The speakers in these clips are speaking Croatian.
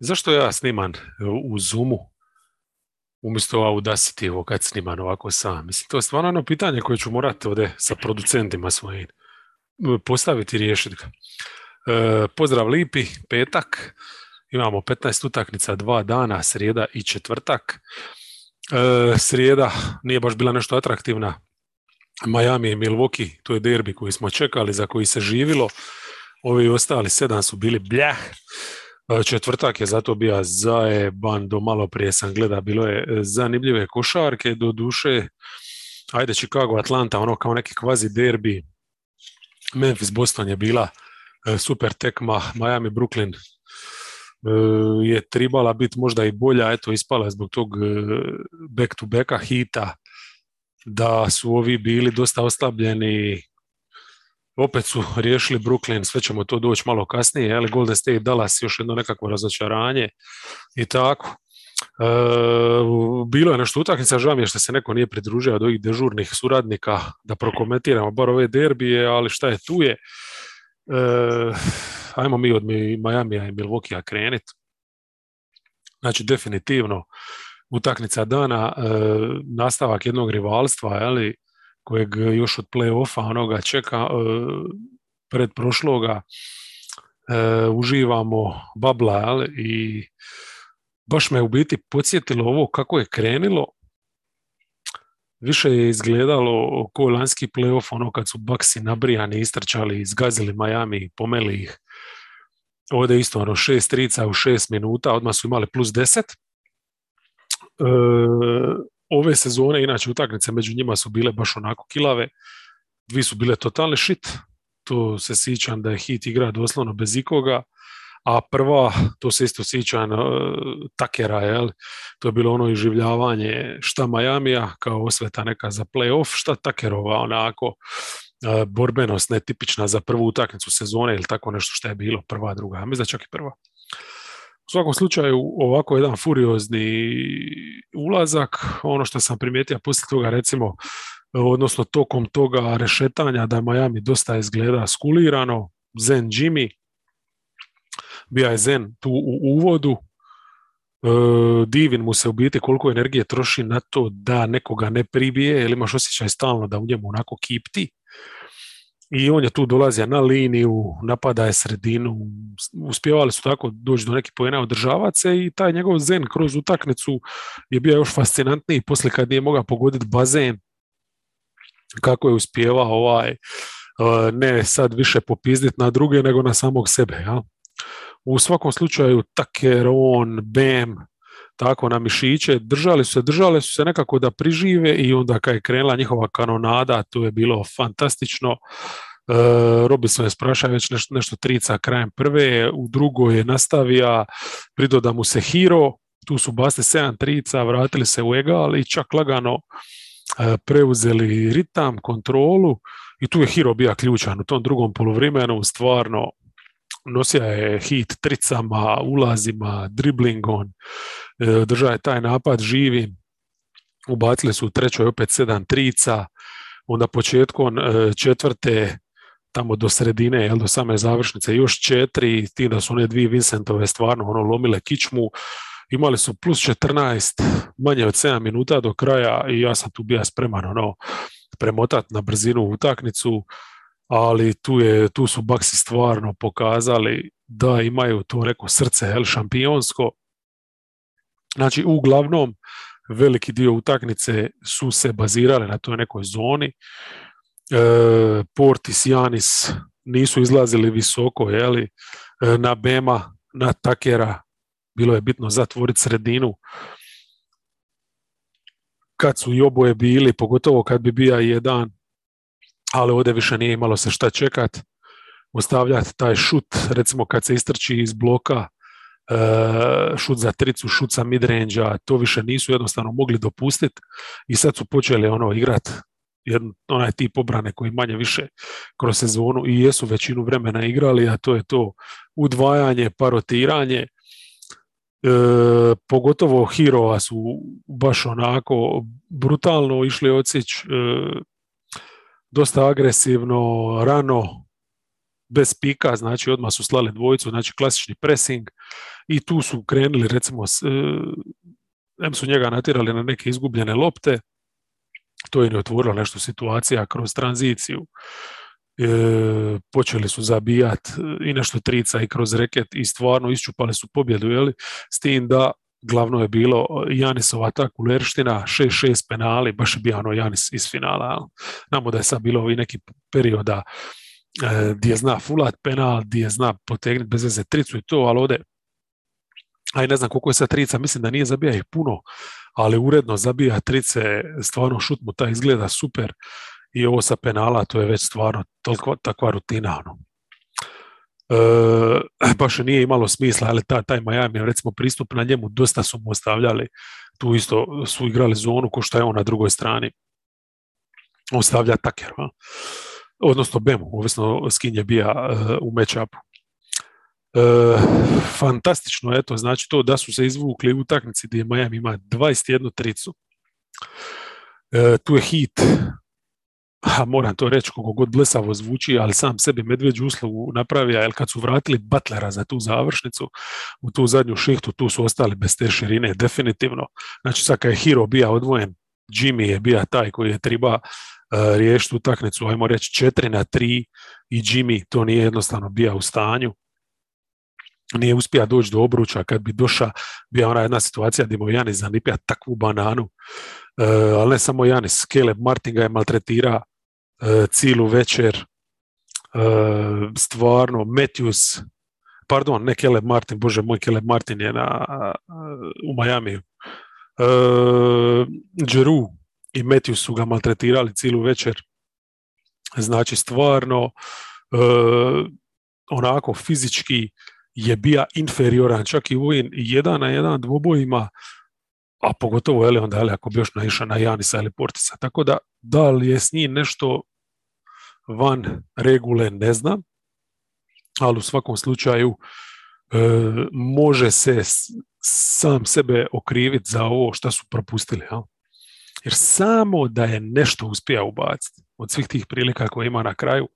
Zašto ja snimam u Zoomu umjesto Audacity ovo kad snimam ovako sam? Mislim, to je stvarno ono pitanje koje ću morati ovdje sa producentima svojim postaviti i riješiti ga. E, pozdrav Lipi, petak. Imamo 15 utakmica, dva dana, srijeda i četvrtak. E, srijeda nije baš bila nešto atraktivna. Miami i Milwaukee, to je derbi koji smo čekali, za koji se živilo. Ovi ostali sedam su bili bljah. E, četvrtak je zato bio zajeban do malo prije sam gleda, bilo je zanimljive košarke, do duše, ajde Chicago, Atlanta, ono kao neki kvazi derbi, Memphis, Boston je bila e, super tekma, Miami, Brooklyn e, je tribala biti možda i bolja, eto ispala zbog tog back to backa hita, da su ovi bili dosta oslabljeni opet su riješili Brooklyn, sve ćemo to doći malo kasnije, ali Golden State Dallas još jedno nekakvo razočaranje i tako. E, bilo je nešto utakmica, žao mi je što se neko nije pridružio od ovih dežurnih suradnika da prokomentiramo bar ove derbije, ali šta je tu je. E, ajmo mi od Miami i Milwaukee kreniti. Znači, definitivno utakmica dana, e, nastavak jednog rivalstva, ali kojeg još od play-offa onoga čeka e, pred prošloga e, uživamo babla i baš me u biti podsjetilo ovo kako je krenilo više je izgledalo ko lanski playoff ono kad su Baxi nabrijani, istrčali, izgazili Miami pomeli ih. Ovdje isto ono šest trica u šest minuta, odmah su imali plus deset. E, ove sezone, inače utakmice među njima su bile baš onako kilave, dvi su bile totalni shit, to se sjećam da je hit igra doslovno bez ikoga, a prva, to se isto sjećam uh, Takera, jel? to je bilo ono iživljavanje šta Majamija kao osveta neka za playoff, šta Takerova onako uh, borbenost netipična za prvu utakmicu sezone ili tako nešto što je bilo prva, druga, mislim da čak i prva. U svakom slučaju ovako jedan furiozni ulazak, ono što sam primijetio poslije toga recimo, odnosno tokom toga rešetanja da Miami dosta izgleda skulirano, Zen Jimmy, bija je Zen tu u uvodu, e, divin mu se u biti koliko energije troši na to da nekoga ne pribije, jer imaš osjećaj stalno da u njemu onako kipti i on je tu dolazio na liniju, napada je sredinu, uspjevali su tako doći do nekih pojena održavat se i taj njegov zen kroz utakmicu je bio još fascinantniji poslije kad nije mogao pogoditi bazen kako je uspjevao ovaj, uh, ne sad više popizditi na druge nego na samog sebe. Ja? U svakom slučaju Taker, on, Bam, tako na mišiće, držali su se, držali su se nekako da prižive i onda kad je krenula njihova kanonada, to je bilo fantastično. E, Robinson je sprašao već nešto, nešto trica krajem prve, u drugoj je nastavija, pridoda mu se Hiro, tu su baste sedam trica, vratili se u egal i čak lagano e, preuzeli ritam, kontrolu i tu je Hiro bio ključan u tom drugom poluvremenu, stvarno nosija je hit tricama, ulazima, driblingom, e, držao je taj napad živi, ubacili su u trećoj opet sedam trica, onda početkom e, četvrte tamo do sredine, jel, do same završnice, još četiri, ti da su one dvije Vincentove stvarno ono lomile kičmu, imali su plus 14, manje od 7 minuta do kraja i ja sam tu bio spreman ono, premotat na brzinu utaknicu, ali tu, je, tu su Baksi stvarno pokazali da imaju to neko srce el šampionsko. Znači, uglavnom, veliki dio utakmice su se bazirale na toj nekoj zoni. E, Portis, Janis nisu izlazili visoko, jeli, e, na Bema, na Takera, bilo je bitno zatvoriti sredinu. Kad su i oboje bili, pogotovo kad bi bio jedan ali ovdje više nije imalo se šta čekat, ostavljati taj šut, recimo kad se istrči iz bloka, e, šut za tricu, šut sa midrange to više nisu jednostavno mogli dopustiti i sad su počeli ono igrat jedan, onaj tip obrane koji manje više kroz sezonu i jesu većinu vremena igrali, a to je to udvajanje, parotiranje, E, pogotovo Hirova su baš onako brutalno išli odsjeć e, dosta agresivno, rano, bez pika, znači odmah su slali dvojicu, znači klasični pressing i tu su krenuli recimo, em su njega natirali na neke izgubljene lopte, to je otvorilo nešto situacija kroz tranziciju. E, počeli su zabijati i nešto trica i kroz reket i stvarno isčupali su pobjedu, jeli? s tim da glavno je bilo Janisova ta kulerština, 6-6 penali, baš je bio ono Janis iz finala. Namo da je sad bilo i neki perioda e, gdje zna fulat penal, gdje zna potegnuti bez veze tricu i to, ali ovdje aj ne znam koliko je sad trica, mislim da nije zabija ih puno, ali uredno zabija trice, stvarno šut mu ta izgleda super i ovo sa penala, to je već stvarno toliko takva rutina. Ono. E, baš nije imalo smisla, ali ta, taj Miami, recimo pristup na njemu, dosta su mu ostavljali, tu isto su igrali zonu ko što je on na drugoj strani. Ostavlja Taker, odnosno Bemu, ovisno s kim je bija uh, u matchupu. Uh, fantastično je to, znači to da su se izvukli u utakmici gdje Miami ima 21 tricu. Uh, tu je hit a moram to reći koliko god blesavo zvuči, ali sam sebi medveđu uslugu napravio, jer kad su vratili Butlera za tu završnicu, u tu zadnju šihtu, tu su ostali bez te širine, definitivno. Znači, sad kad je Hero bija odvojen, Jimmy je bija taj koji je treba uh, riješiti utakmicu, ajmo reći 4 na 3 i Jimmy to nije jednostavno bija u stanju. Nije uspija doći do obruča, kad bi došla, bija ona jedna situacija gdje mu Janis zanipija takvu bananu, uh, ali ne samo Janis, Caleb Martin ga je maltretira E, cilu večer e, stvarno Matthews pardon, ne Caleb Martin, bože moj Caleb Martin je na, u Miami. Uh, Jeru i Matthews su ga maltretirali cilu večer. Znači stvarno onako fizički je bija inferioran, čak i u jedan na jedan dvobojima, a pogotovo je onda ali ako bi još naišao na Janisa ili Portisa. Tako da, da li je s njim nešto van regule, ne znam, ali u svakom slučaju e, može se sam sebe okriviti za ovo što su propustili. Ja? Jer samo da je nešto uspija ubaciti od svih tih prilika koje ima na kraju,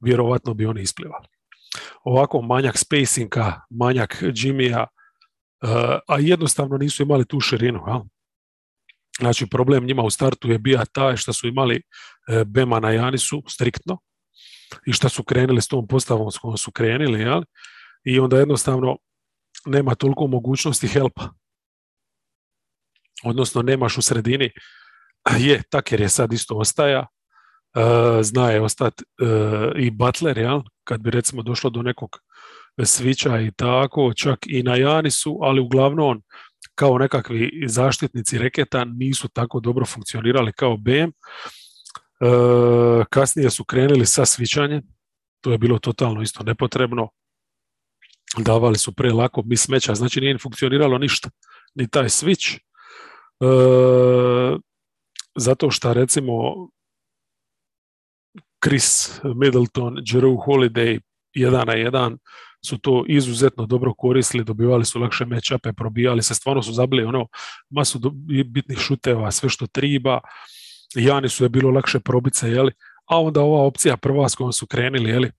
vjerovatno bi oni isplivali. Ovako manjak spacinga, manjak Jimmya, uh, a jednostavno nisu imali tu širinu. Ja? Znači, problem njima u startu je bio taj što su imali e, Bema na Janisu striktno i što su krenuli s tom postavom s kojom su krenuli, jel? i onda jednostavno nema toliko mogućnosti helpa. Odnosno, nemaš u sredini, je, Taker je sad isto ostaja, e, zna je ostati e, i Butler, jel? kad bi recimo došlo do nekog svića i tako, čak i na Janisu, ali uglavnom kao nekakvi zaštitnici reketa nisu tako dobro funkcionirali kao BM. E, kasnije su krenuli sa svičanjem, to je bilo totalno isto nepotrebno. Davali su pre lako mi smeća, znači nije funkcioniralo ništa, ni taj switch. E, zato što recimo Chris Middleton, Jeru Holiday, jedan na jedan, su to izuzetno dobro koristili, dobivali su lakše matchupe, probijali se, stvarno su zabili ono masu bitnih šuteva, sve što triba. Jani su je bilo lakše probice, jeli? a onda ova opcija prva s kojom su krenili, jeli?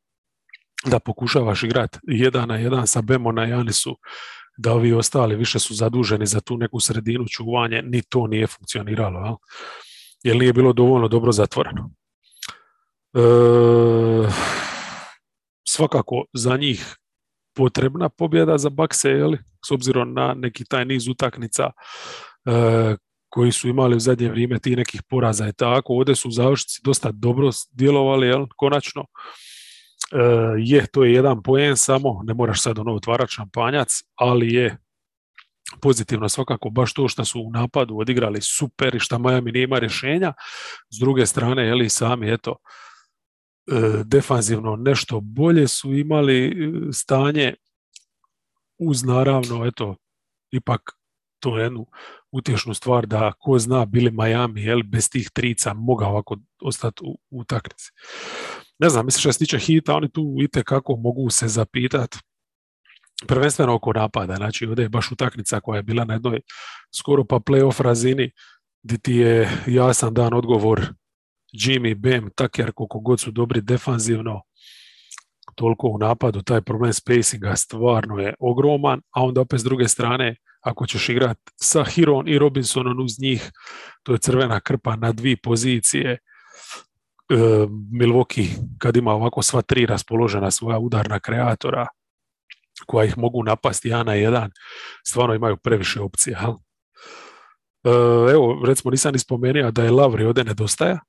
da pokušavaš igrati jedan na jedan sa Bemo na Janisu, da ovi ostali više su zaduženi za tu neku sredinu čuvanje, ni to nije funkcioniralo, jel? jer nije bilo dovoljno dobro zatvoreno. E, svakako za njih potrebna pobjeda za Bakse, s obzirom na neki taj niz utakmica e, koji su imali u zadnje vrijeme ti nekih poraza i tako. Ovdje su završnici dosta dobro djelovali, jel? konačno. E, je, to je jedan poen samo, ne moraš sad ono otvarati šampanjac, ali je pozitivno svakako baš to što su u napadu odigrali super i što Miami nije ima rješenja. S druge strane, jeli, sami, eto, defanzivno nešto bolje su imali e, stanje uz naravno eto ipak to je jednu utješnu stvar da ko zna bili Miami jel, bez tih trica mogao ovako ostati u, u Ne znam, mislim što se tiče hita, oni tu vidite kako mogu se zapitati prvenstveno oko napada, znači ovdje je baš utakmica koja je bila na jednoj skoro pa playoff razini gdje ti je jasan dan odgovor Jimmy, Bam, Tucker, koliko god su dobri defanzivno, toliko u napadu, taj problem spacinga stvarno je ogroman, a onda opet s druge strane, ako ćeš igrati sa Hiron i Robinsonom uz njih, to je crvena krpa na dvije pozicije. E, Milwaukee, kad ima ovako sva tri raspoložena svoja udarna kreatora, koja ih mogu napasti jedan na jedan, stvarno imaju previše opcija. E, evo, recimo nisam ni spomenuo da je Lavri ovdje nedostaja,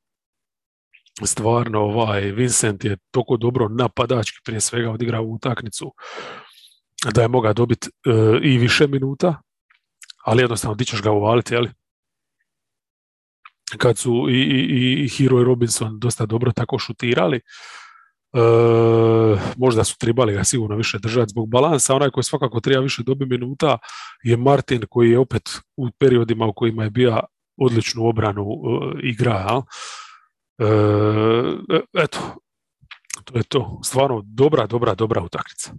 stvarno ovaj Vincent je toliko dobro napadački prije svega odigrao utakmicu da je mogao dobiti e, i više minuta, ali jednostavno ti ćeš ga uvaliti, jeli? Kad su i, i, i Hero i Robinson dosta dobro tako šutirali, e, možda su trebali ga sigurno više držati zbog balansa, onaj koji svakako treba više dobi minuta je Martin koji je opet u periodima u kojima je bio odličnu obranu uh, igra, E, eto, to je to. Stvarno dobra, dobra, dobra utakmica.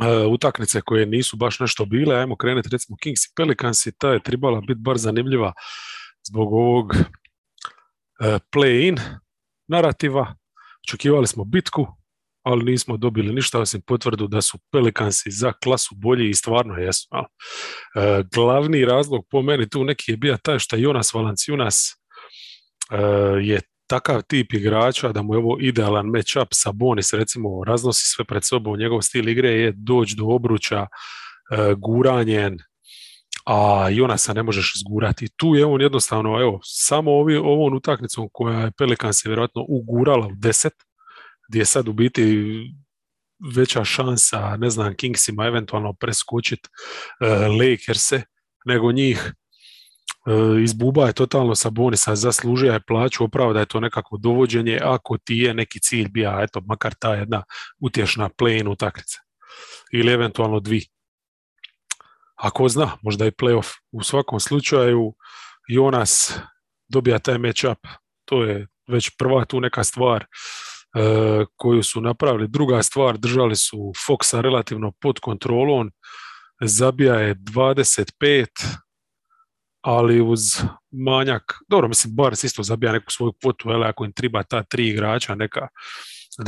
E, utakmice koje nisu baš nešto bile, ajmo krenuti recimo Kings i Pelicans i ta je trebala biti bar zanimljiva zbog ovog e, play-in narativa. Očekivali smo bitku, ali nismo dobili ništa osim potvrdu da su Pelikansi za klasu bolji i stvarno jesu. E, glavni razlog po meni tu neki je bio taj što Jonas Valanciunas je takav tip igrača da mu je ovo idealan match-up sa Bonis, recimo raznosi sve pred sobom, njegov stil igre je doći do obruča eh, guranjen, a Jonasa ne možeš izgurati. Tu je on jednostavno, evo, samo ovi, ovom utakmicom koja je Pelicans je vjerojatno ugurala u deset, gdje je sad u biti veća šansa, ne znam, Kingsima eventualno preskočiti uh, Lakerse, nego njih E, izbuba je totalno sa bonisa, zaslužio je plaću, opravo da je to nekako dovođenje, ako ti je neki cilj bija, eto, makar ta jedna utješna play-in utakmica. Ili eventualno dvi. Ako zna, možda i playoff. U svakom slučaju, Jonas dobija taj match-up. To je već prva tu neka stvar e, koju su napravili. Druga stvar, držali su Foxa relativno pod kontrolom. Zabija je 25, ali uz manjak, dobro mislim Bars isto zabija neku svoju kvotu, ali ako im treba ta tri igrača neka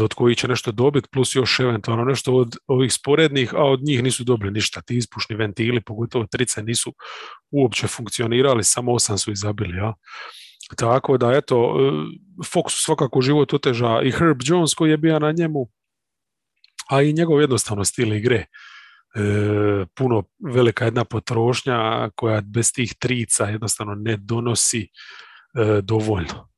od kojih će nešto dobiti, plus još eventualno nešto od ovih sporednih, a od njih nisu dobili ništa. Ti ispušni ventili, pogotovo trice, nisu uopće funkcionirali, samo osam su izabili. Ja. Tako da, eto, e, Fox svakako život oteža i Herb Jones koji je bio na njemu, a i njegov jednostavno stil igre e, puno velika jedna potrošnja koja bez tih trica jednostavno ne donosi e, dovoljno.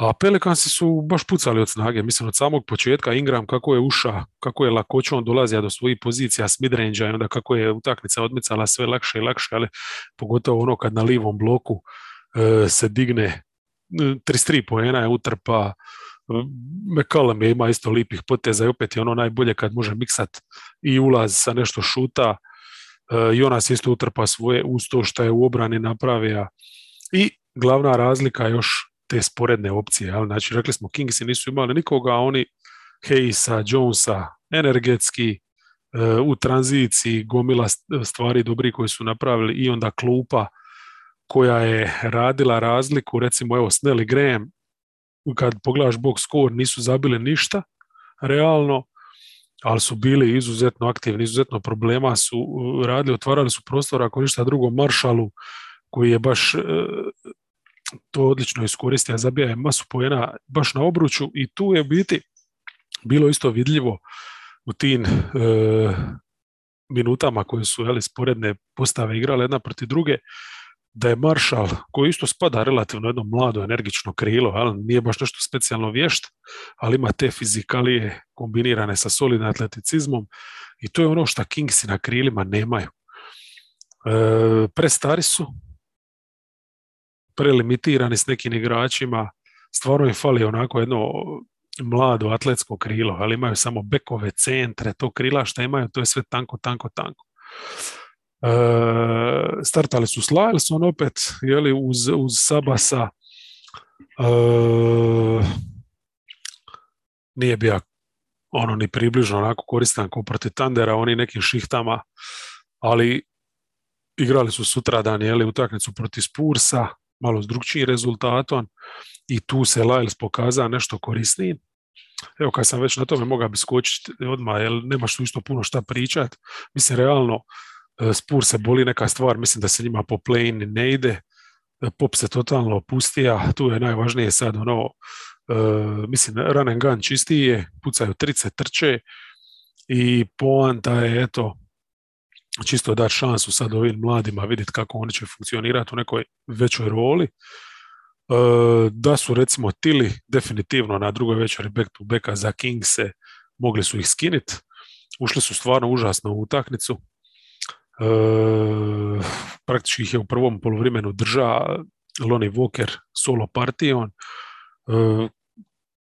A Pelikansi su baš pucali od snage, mislim od samog početka Ingram kako je uša, kako je lakoćom dolazio do svojih pozicija s midrange i onda kako je utakmica odmicala sve lakše i lakše, ali pogotovo ono kad na livom bloku e, se digne 33 poena je utrpa McCallum je ima isto lipih poteza i opet je ono najbolje kad može miksat i ulaz sa nešto šuta. E, Jonas isto utrpa svoje uz to što je u obrani napravio. I glavna razlika još te sporedne opcije. Ali, znači, rekli smo, Kingsi nisu imali nikoga, a oni Hayesa, Jonesa, energetski, e, u tranziciji, gomila stvari dobri koji su napravili i onda klupa koja je radila razliku, recimo evo Snell i Graham kad pogledaš box score nisu zabili ništa realno, ali su bili izuzetno aktivni, izuzetno problema su uh, radili, otvarali su prostor ako ništa drugo Maršalu koji je baš uh, to odlično iskoristio, zabija je masu pojena baš na obruču i tu je biti bilo isto vidljivo u tim uh, minutama koje su jeli, sporedne postave igrale jedna protiv druge, da je Maršal, koji isto spada relativno jedno mlado, energično krilo, ali nije baš nešto specijalno vješt, ali ima te fizikalije kombinirane sa solidnim atleticizmom i to je ono što Kingsi na krilima nemaju. E, prestari su, prelimitirani s nekim igračima, stvarno im fali onako jedno mlado atletsko krilo, ali imaju samo bekove, centre, to krila što imaju, to je sve tanko, tanko, tanko. E, startali su s Lyleson opet, jeli, uz, uz Sabasa. E, nije bio ono ni približno onako koristan kao protiv Tandera, oni nekim šihtama, ali igrali su sutradan jeli, utakmicu protiv Spursa, malo s drugčijim rezultatom i tu se Lyles pokazao nešto korisniji. evo kad sam već na tome mogao bi skočiti odmah, jer nemaš tu isto puno šta pričat. Mislim, realno, e, Spur se boli neka stvar, mislim da se njima po play ne ide, e, pop se totalno opustija, tu je najvažnije sad ono, uh, mislim, run and gun čistije, pucaju trice, trče i poanta je, eto, čisto dati šansu sad ovim mladima vidjeti kako oni će funkcionirati u nekoj većoj roli. Da su recimo Tili definitivno na drugoj večeri back to backa za Kingse mogli su ih skinit. Ušli su stvarno užasno u utakmicu. Praktički ih je u prvom poluvremenu drža Lonnie Walker solo partijom.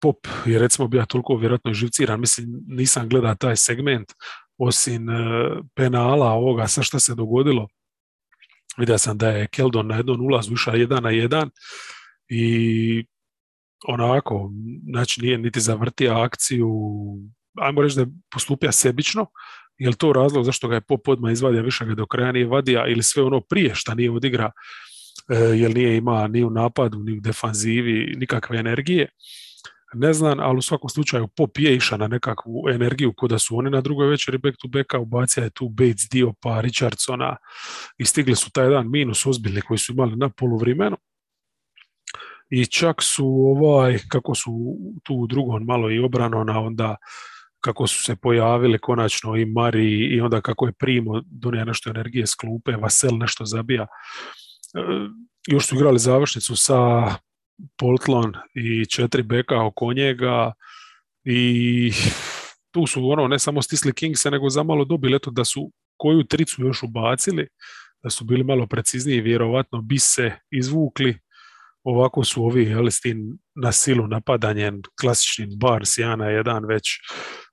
Pop je recimo bio toliko vjerojatno živciran, mislim nisam gledao taj segment, osim e, penala ovoga, sa što se dogodilo, vidio sam da je Keldon na jednom ulazu ušao jedan na jedan i onako, znači nije niti zavrtio akciju, ajmo reći da je postupio sebično, je li to razlog zašto ga je Pop odmah izvadio, više ga do kraja nije vadio ili sve ono prije što nije odigra, e, jer nije ima ni u napadu, ni u defanzivi nikakve energije ne znam, ali u svakom slučaju Pop je išao na nekakvu energiju kod da su oni na drugoj večeri back to backa, ubacija je tu Bates, Diopa, Richardsona i stigli su taj jedan minus ozbiljni koji su imali na poluvremenu. I čak su ovaj, kako su tu u drugom malo i obrano na onda kako su se pojavili konačno i Mari i onda kako je Primo donio nešto energije s klupe, Vasel nešto zabija. E, još su igrali završnicu sa Poltlon i četiri beka oko njega i tu su ono ne samo stisli Kingse nego zamalo dobili eto da su koju tricu još ubacili da su bili malo precizniji vjerovatno bi se izvukli ovako su ovi jeli, s tim na silu napadanjem klasičnim Bars jedan na jedan već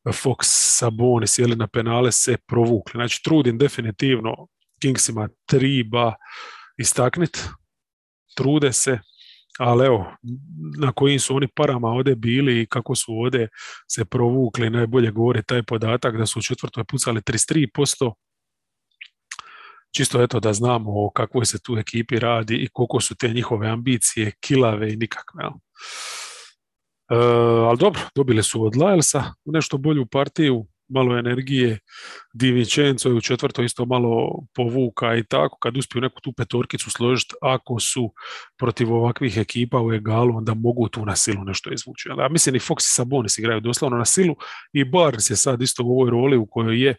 Fox Sabonis jeli na penale se provukli znači trudim definitivno Kingsima triba istaknit trude se ali evo, na kojim su oni parama ovdje bili i kako su ovdje se provukli, najbolje govori taj podatak da su u četvrtoj pucali 33%, čisto eto da znamo o kakvoj se tu ekipi radi i koliko su te njihove ambicije kilave i nikakve. Uh, ali dobro, dobili su od Lylesa nešto bolju partiju, malo energije, Di Vincenzo je u četvrtoj isto malo povuka i tako, kad uspiju neku tu petorkicu složiti, ako su protiv ovakvih ekipa u egalu, onda mogu tu na silu nešto izvući. Ali ja mislim i Fox i Sabonis igraju doslovno na silu i Barnes je sad isto u ovoj roli u kojoj je e,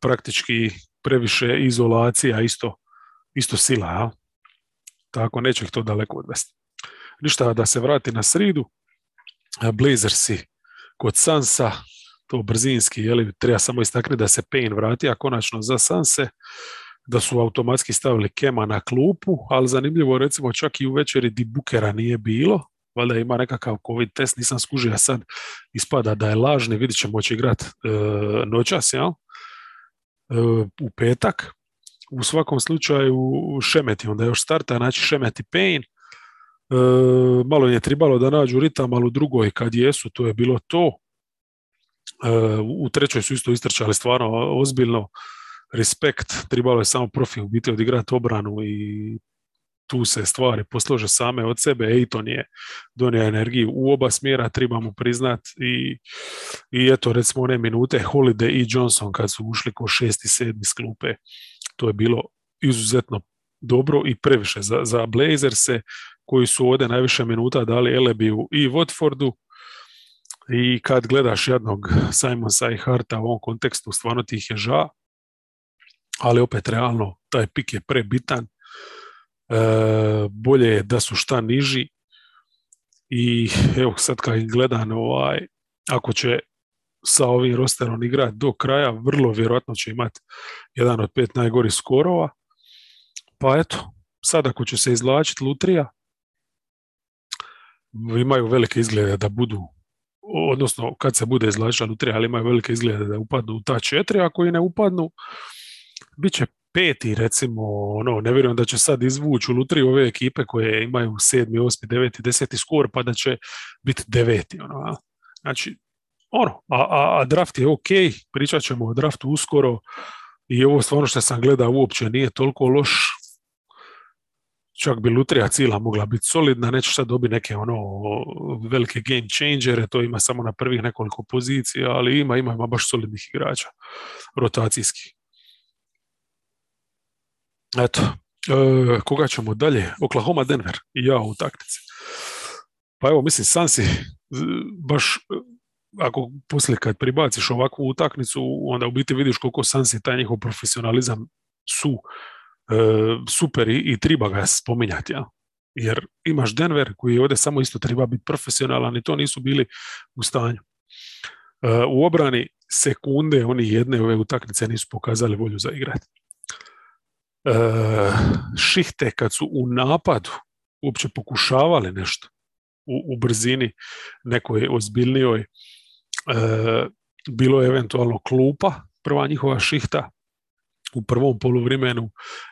praktički previše izolacija, isto, isto sila, ja? tako neće ih to daleko odvesti. Ništa, da se vrati na sridu, Blazersi kod Sansa, to brzinski, jeli, treba samo istaknuti da se Payne vratio konačno za Sanse, da su automatski stavili Kema na klupu, ali zanimljivo recimo čak i u večeri di Bukera nije bilo, valjda ima nekakav covid test, nisam skužio, sad ispada da je lažni, vidit ćemo će igrat e, noćas, jel? E, u petak. U svakom slučaju Šemeti onda još starta, znači Šemeti Payne, malo je tribalo da nađu ritam, ali u drugoj kad jesu, to je bilo to. U trećoj su isto istrčali stvarno ozbiljno. Respekt, trebalo je samo profi u biti odigrati obranu i tu se stvari poslože same od sebe. Ejton je donio energiju u oba smjera, trebamo priznat. I, i eto recimo one minute Holiday i Johnson kad su ušli ko šesti, sedmi sklupe, to je bilo izuzetno dobro i previše za, za Blazerse koji su ovdje najviše minuta dali Elebiju i Watfordu i kad gledaš jednog Simonsa i Harta u ovom kontekstu, stvarno ti ih je ža, ali opet realno taj pik je prebitan. E, bolje je da su šta niži i evo sad kad gledam ovaj, ako će sa ovim rosterom igrati do kraja, vrlo vjerojatno će imati jedan od pet najgorih skorova. Pa eto, sad ako će se izvlačiti Lutrija, imaju velike izglede da budu odnosno kad se bude izvlačila lutrija, ali imaju velike izglede da upadnu u ta četiri, ako i ne upadnu, bit će peti recimo, ono, ne vjerujem da će sad izvući u lutriju ove ekipe koje imaju sedmi, osmi, deveti, deseti skor, pa da će biti deveti, ono, znači, ono, a, a, a draft je ok, pričat ćemo o draftu uskoro i ovo stvarno što sam gledao uopće nije toliko loš, čak bi Lutrija cila mogla biti solidna, neće sad dobiti neke ono velike game changere, to ima samo na prvih nekoliko pozicija, ali ima, ima, ima baš solidnih igrača, rotacijskih. Eto, e, koga ćemo dalje? Oklahoma Denver i ja u taktici. Pa evo, mislim, Sansi baš ako poslije kad pribaciš ovakvu utakmicu, onda u biti vidiš koliko Sansi taj njihov profesionalizam su super i, i treba ga spominjati. Ja? Jer imaš Denver koji ovdje samo isto treba biti profesionalan i to nisu bili u stanju. E, u obrani sekunde oni jedne ove utakmice nisu pokazali volju za igrati. E, šihte kad su u napadu uopće pokušavali nešto u, u brzini nekoj ozbiljnijoj E, bilo je eventualno klupa, prva njihova šihta u prvom poluvremenu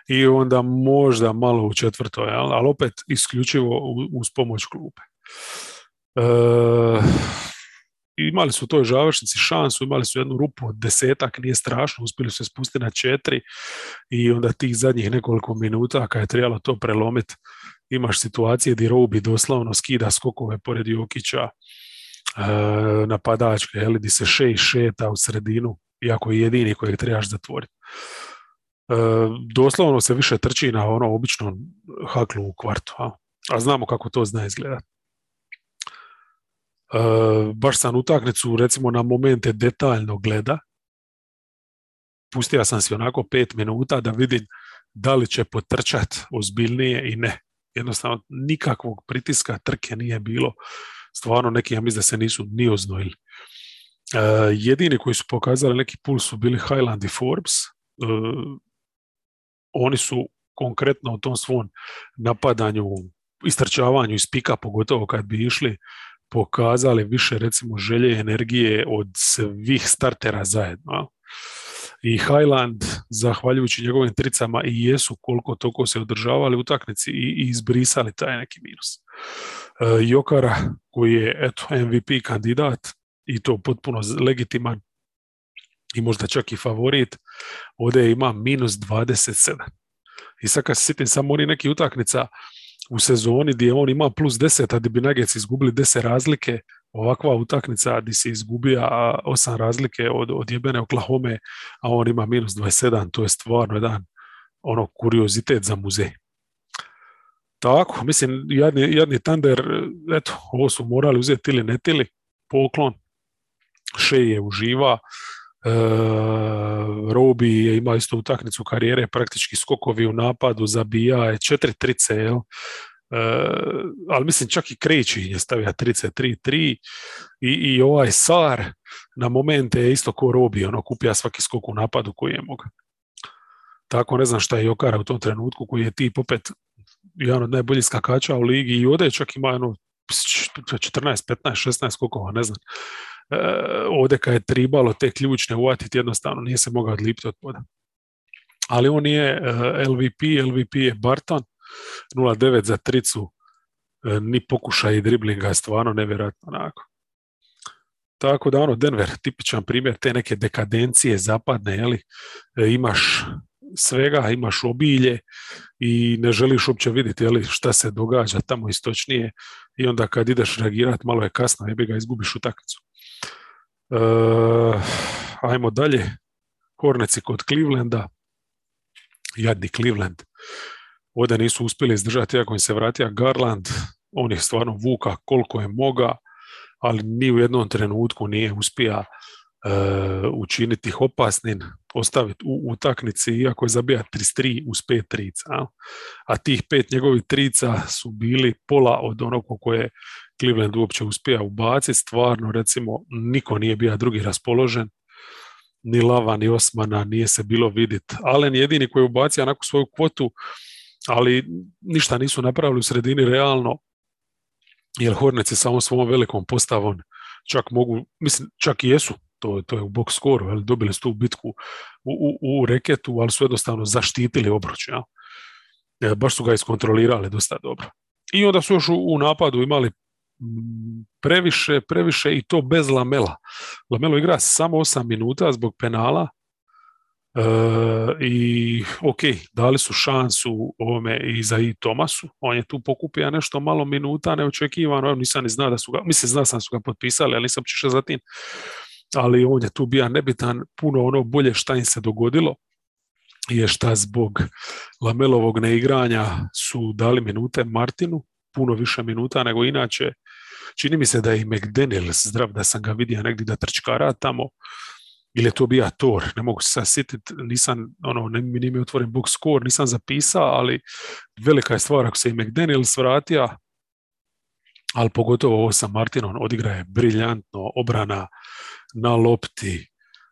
i onda možda malo u četvrtoj, ali opet isključivo uz pomoć klupe. E, imali su u toj završnici šansu, imali su jednu rupu od desetak, nije strašno, uspjeli su se spustiti na četiri i onda tih zadnjih nekoliko minuta kad je trebalo to prelomiti, imaš situacije gdje Robi doslovno skida skokove pored Jokića, E, napadačke, jel, di se še šeta u sredinu, iako je jedini kojeg trebaš zatvoriti. E, doslovno se više trči na ono običnom haklu u kvartu, a, a znamo kako to zna izgledati. E, baš sam utakmicu recimo na momente detaljno gleda. Pustio sam si onako pet minuta da vidim da li će potrčat ozbiljnije i ne. Jednostavno nikakvog pritiska trke nije bilo stvarno neki, ja mislim da se nisu ni oznojili. Uh, jedini koji su pokazali neki puls su bili Highland i Forbes. Uh, oni su konkretno u tom svom napadanju, istrčavanju iz pika, pogotovo kad bi išli, pokazali više recimo želje i energije od svih startera zajedno. I Highland, zahvaljujući njegovim tricama i jesu koliko toliko se održavali u utakmici i, izbrisali taj neki minus. E, Jokara koji je eto, MVP kandidat i to potpuno legitiman i možda čak i favorit, ovdje ima minus 27. I sad kad se sjetim samo oni neki utakmica u sezoni gdje on ima plus 10, a gdje bi Nuggets izgubili 10 razlike, ovakva utakmica gdje se izgubija osam razlike od, od jebene Oklahoma, a on ima minus 27, to je stvarno jedan ono kuriozitet za muzej. Tako, mislim, jadni, jadni Thunder, eto, ovo su morali uzeti ili ne tili, poklon, Shea je uživa, e, Robi je imao isto utakmicu karijere, praktički skokovi u napadu, zabija je četiri trice, jel? E, ali mislim čak i Kreći je stavio trice, tri, tri i, i ovaj Sar na momente je isto ko Robi, ono kupija svaki skok u napadu koji je mogao. Tako ne znam šta je Jokara u tom trenutku koji je tip opet jedan od najboljih skakača u ligi i ovdje čak ima jedno 14, 15, 16 skokova, ne znam. E, ovdje kad je tribalo te ključne uvatiti, jednostavno nije se mogao odlipiti od poda. Ali on je e, LVP, LVP je Barton, 0-9 za tricu, e, ni pokušaj driblinga, stvarno nevjerojatno onako. Tako da ono, Denver, tipičan primjer te neke dekadencije zapadne, jeli, imaš svega, imaš obilje i ne želiš uopće vidjeti jeli, šta se događa tamo istočnije i onda kad ideš reagirati malo je kasno, jebi ga izgubiš utakmicu. E, ajmo dalje. Horneci kod Clevelanda. Jadni Cleveland. Ovdje nisu uspjeli izdržati, ako im se vratio Garland, on je stvarno vuka koliko je moga, ali ni u jednom trenutku nije uspija E, učiniti ih opasnim, ostaviti u utaknici, iako je zabija 33 uz pet trica. A tih pet njegovih trica su bili pola od onog koje je Cleveland uopće uspija ubaciti. Stvarno, recimo, niko nije bio drugi raspoložen, ni Lava, ni Osmana, nije se bilo vidjeti. Allen jedini koji je ubacio onako svoju kvotu, ali ništa nisu napravili u sredini realno, jer Horneci samo svom velikom postavom čak mogu, mislim, čak i jesu to, to je u box scoru, ali dobili su tu bitku u, u, u, reketu, ali su jednostavno zaštitili obruč. Ja? E, baš su ga iskontrolirali dosta dobro. I onda su još u, u napadu imali previše, previše i to bez Lamela. Lamelo igra samo 8 minuta zbog penala I ok, dali su šansu ovome i za i Tomasu, on je tu pokupio nešto malo minuta neočekivano, nisam ni znao da su ga, mislim zna sam su ga potpisali, ali nisam čišao za tim, ali on je tu bio nebitan, puno ono bolje šta im se dogodilo je šta zbog Lamelovog neigranja su dali minute Martinu, puno više minuta nego inače. Čini mi se da je i McDaniels zdrav, da sam ga vidio negdje da trčkara tamo, ili je to bio Tor, ne mogu se sjetiti, nisam, ono, ne, mi nije otvoren box score, nisam zapisao, ali velika je stvar ako se i McDaniels vratio, ali pogotovo ovo sa Martinom odigra je briljantno, obrana na lopti,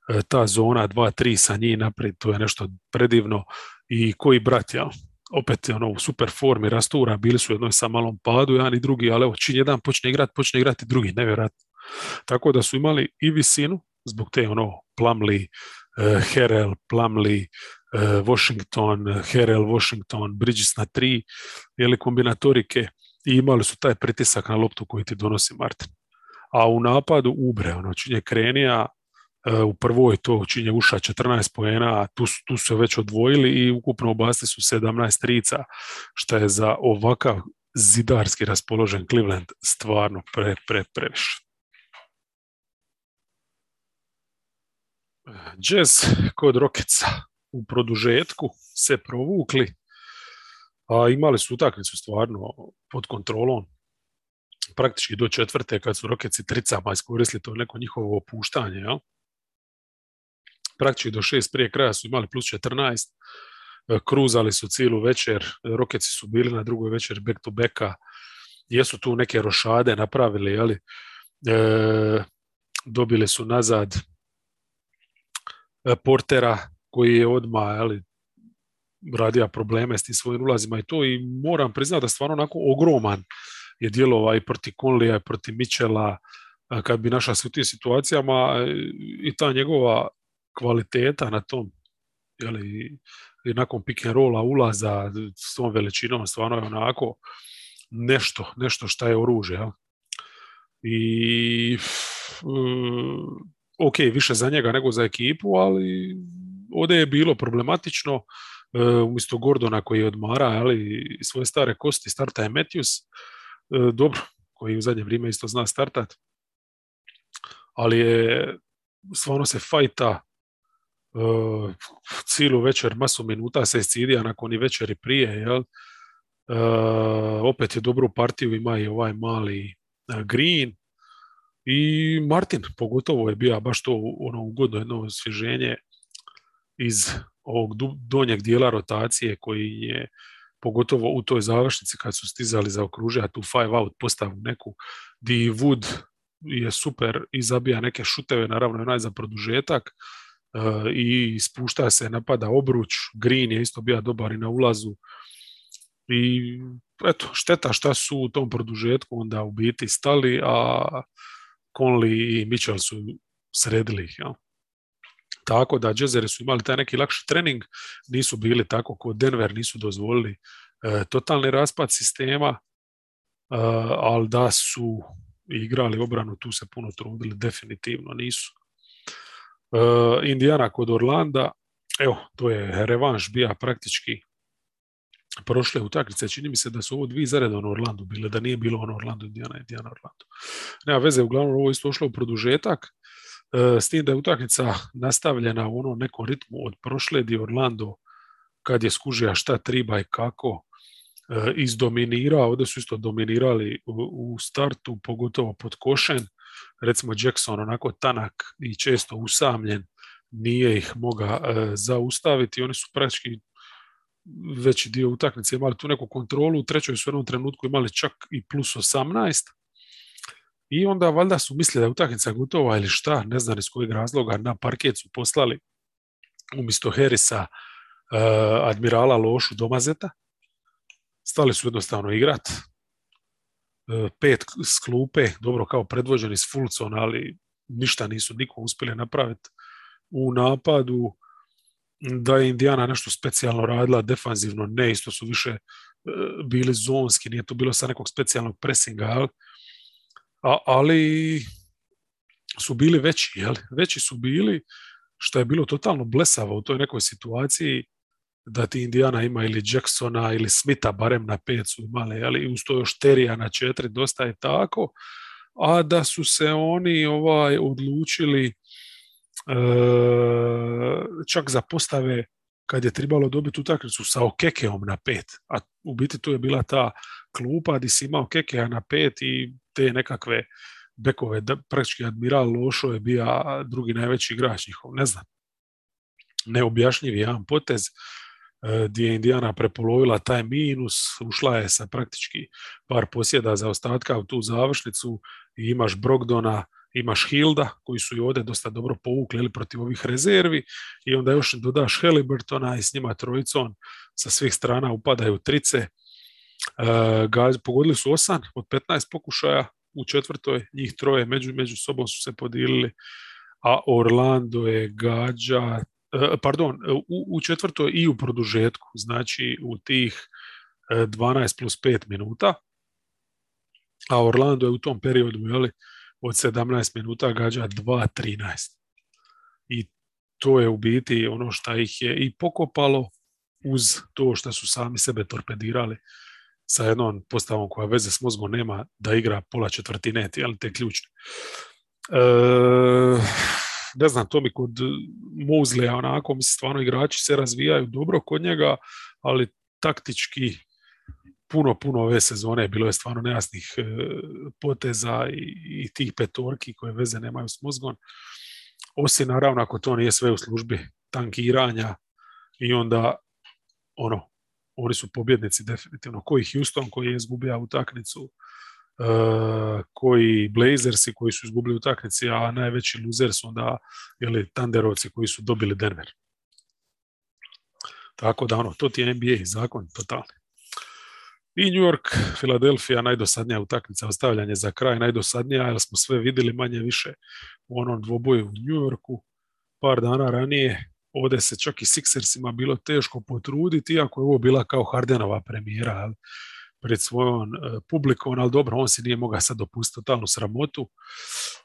e, ta zona 2-3 sa njih naprijed, to je nešto predivno. I koji brat, ja, opet ono, u super formi rastura, bili su jednoj sa malom padu, jedan i drugi, ali evo, jedan počne igrati, počne igrati drugi, nevjerojatno. Tako da su imali i visinu, zbog te ono Plumley, uh, Herel, Plumley, uh, Washington, Herel, Washington, Bridges na tri, jeli kombinatorike i imali su taj pritisak na loptu koji ti donosi Martin. A u napadu ubre, ono, činje krenija, u prvoj to činje uša 14 poena, tu, tu su već odvojili i ukupno obasti su 17 trica, što je za ovakav zidarski raspoložen Cleveland stvarno pre, pre, previše. Jazz kod Rokeca u produžetku se provukli, a imali su utakmicu stvarno pod kontrolom praktički do četvrte kad su Rokeci tricama iskoristili to neko njihovo opuštanje. Ja? Praktički do šest prije kraja su imali plus 14, kruzali su cijelu večer, Rokeci su bili na drugoj večer back to backa, jesu tu neke rošade napravili, jeli? E, dobili su nazad E, portera koji je odmah ali, radio probleme s tim svojim ulazima i to i moram priznati da stvarno onako ogroman je djelova i protiv Conlija i protiv Michela kad bi našao se u tim situacijama e, i ta njegova kvaliteta na tom jeli, i nakon pick and rolla ulaza s tom veličinom stvarno je onako nešto, nešto šta je oružje. I ok, više za njega nego za ekipu, ali ovdje je bilo problematično, e, umjesto Gordona koji odmara ali, svoje stare kosti, starta je Matthews, e, dobro, koji u zadnje vrijeme isto zna startat, ali je stvarno se fajta e, cijelu večer, masu minuta se iscidija nakon i večeri prije, jel? opet je dobru partiju, ima i ovaj mali Green, i Martin, pogotovo je bio baš to ono ugodno jedno osvježenje iz ovog donjeg dijela rotacije koji je pogotovo u toj završnici kad su stizali za okružja tu five out postavu neku di Wood je super i zabija neke šuteve, naravno onaj za produžetak uh, i spušta se, napada obruč, Green je isto bio dobar i na ulazu i eto, šteta šta su u tom produžetku onda u biti stali, a Conley i Mitchell su sredili ih. Ja. Tako da Jazzeri su imali taj neki lakši trening, nisu bili tako kod Denver, nisu dozvolili e, totalni raspad sistema, e, ali da su igrali obranu, tu se puno trudili, definitivno nisu. E, Indiana kod Orlanda, evo, to je revanš bija praktički prošle utakmice, čini mi se da su ovo dvije zaredno na Orlandu bile, da nije bilo ono Orlando, Indiana, Indiana, Orlando. Nema veze, uglavnom ovo isto ušlo u produžetak, e, s tim da je utakmica nastavljena u onom nekom ritmu od prošle di Orlando kad je skužija šta triba i kako e, izdominirao, ovdje su isto dominirali u, startu, pogotovo pod košen, recimo Jackson onako tanak i često usamljen, nije ih moga e, zaustaviti, oni su praktički veći dio utakmice imali tu neku kontrolu, u trećoj su u jednom trenutku imali čak i plus 18 i onda valjda su mislili da je utakmica gotova ili šta, ne znam iz kojeg razloga, na parket su poslali umjesto Herisa uh, admirala Lošu Domazeta, stali su jednostavno igrat, pet sklupe, dobro kao predvođeni s Fulcon, ali ništa nisu nikom uspjeli napraviti u napadu, da je Indiana nešto specijalno radila defanzivno, ne, isto su više e, bili zonski, nije to bilo sa nekog specijalnog presinga, ali su bili veći, jel? veći su bili što je bilo totalno blesavo u toj nekoj situaciji da ti Indiana ima ili Jacksona ili Smitha barem na pet su imali, ali uz to još Terija na četiri, dosta je tako, a da su se oni ovaj odlučili e, čak za postave kad je trebalo dobiti utakmicu sa Okekeom na pet, a u biti tu je bila ta klupa gdje si imao Kekea na pet i te nekakve bekove, praktički Admiral Lošo je bio drugi najveći igrač njihov, ne znam. Neobjašnjiv jedan potez gdje je Indijana prepolovila taj minus, ušla je sa praktički par posjeda za ostatka u tu završnicu i imaš Brogdona, imaš Hilda koji su i ovdje dosta dobro povukli protiv ovih rezervi i onda još dodaš Helibertona i s njima trojicom sa svih strana upadaju trice. E, pogodili su osam od 15 pokušaja u četvrtoj, njih troje među, među sobom su se podijelili, a Orlando je gađa, pardon, u, u četvrtoj i u produžetku, znači u tih 12 e, plus 5 minuta, a Orlando je u tom periodu jeli, od 17 minuta gađa 2.13. I to je u biti ono što ih je i pokopalo uz to što su sami sebe torpedirali sa jednom postavom koja veze s mozgom nema da igra pola četvrtine, ali te ključne. E, ne znam, to mi kod Muzleja onako, mislim, stvarno igrači se razvijaju dobro kod njega, ali taktički puno, puno ove sezone bilo je stvarno nejasnih e, poteza i, i tih petorki koje veze nemaju s mozgom. Osim naravno ako to nije sve u službi tankiranja i onda ono, oni su pobjednici definitivno. Koji Houston koji je izgubio utakmicu, uh, koji Blazersi koji su izgubili utakmici, a najveći loser su onda jeli, Thunderovci koji su dobili Denver. Tako da ono, to ti je NBA zakon totalni. I New York, Filadelfija, najdosadnija utakmica, ostavljanje za kraj, najdosadnija, jer smo sve vidjeli manje više u onom dvoboju u New Yorku. Par dana ranije ovdje se čak i Sixersima bilo teško potruditi, iako je ovo bila kao Hardenova premijera pred svojom e, publikom, ali dobro, on si nije mogao sad dopustiti totalnu sramotu.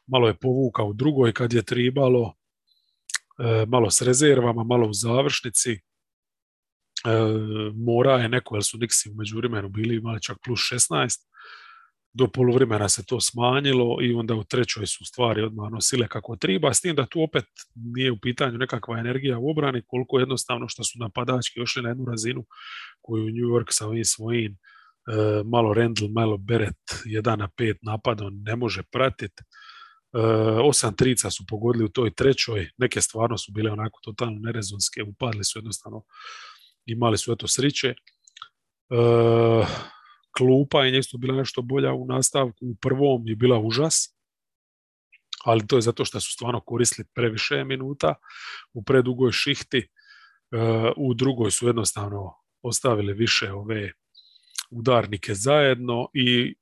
Malo je povukao u drugoj kad je tribalo, e, malo s rezervama, malo u završnici. E, mora je neko, jer su Nixi u međuvremenu bili imali čak plus 16 do poluvremena se to smanjilo i onda u trećoj su stvari odmah nosile kako treba, s tim da tu opet nije u pitanju nekakva energija u obrani, koliko jednostavno što su napadački došli na jednu razinu koju New York sa ovim svojim malo Randall, malo Beret, jedan na pet napadom ne može pratiti. E, osam trica su pogodili u toj trećoj, neke stvarno su bile onako totalno nerezonske, upadli su jednostavno, imali su eto sriće. E, klupa je isto bila nešto bolja u nastavku, u prvom je bila užas, ali to je zato što su stvarno koristili previše minuta u predugoj šihti, e, u drugoj su jednostavno ostavili više ove udarnike zajedno i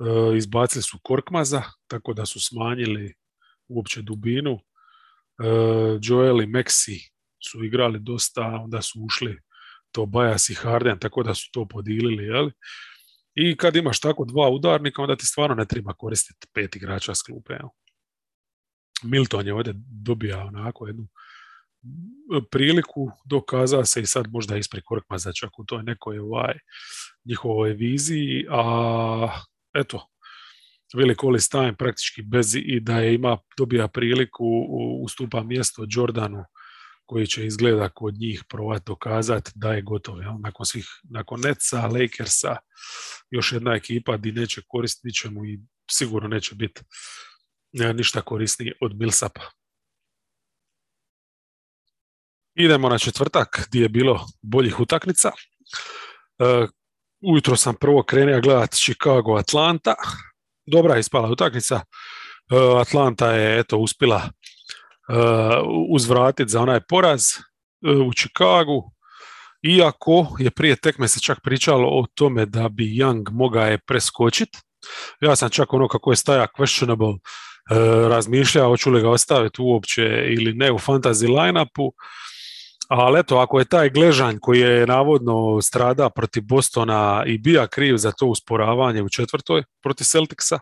e, izbacili su Korkmaza, tako da su smanjili uopće dubinu. E, Joel i Maxi su igrali dosta, onda su ušli to Bajas i Harden, tako da su to podilili, jel? I kad imaš tako dva udarnika, onda ti stvarno ne treba koristiti pet igrača s klupe. Jel? Milton je ovdje dobija onako jednu priliku, dokaza se i sad možda ispred Korkmaza čak u toj nekoj ovaj, njihovoj viziji, a eto, Willi Collis Time praktički bez i da je ima, dobija priliku, ustupa mjesto Jordanu koji će izgleda kod njih probati dokazati da je gotov. Jel? Nakon svih, nakon Netsa, Lakersa, još jedna ekipa di neće koristiti ćemo i sigurno neće biti ništa korisniji od Millsapa. Idemo na četvrtak gdje je bilo boljih utakmica. E, ujutro sam prvo krenio gledati Chicago Atlanta. Dobra je ispala utakmica. E, Atlanta je eto uspjela Uh, uzvratiti za onaj poraz uh, u Chicagu, iako je prije tekme se čak pričalo o tome da bi Young mogao je preskočiti. Ja sam čak ono kako je staja questionable razmišljao hoću li ga ostaviti uopće ili ne u fantasy line-upu, ali eto, ako je taj Gležanj koji je navodno strada protiv Bostona i bija kriv za to usporavanje u četvrtoj protiv Celticsa,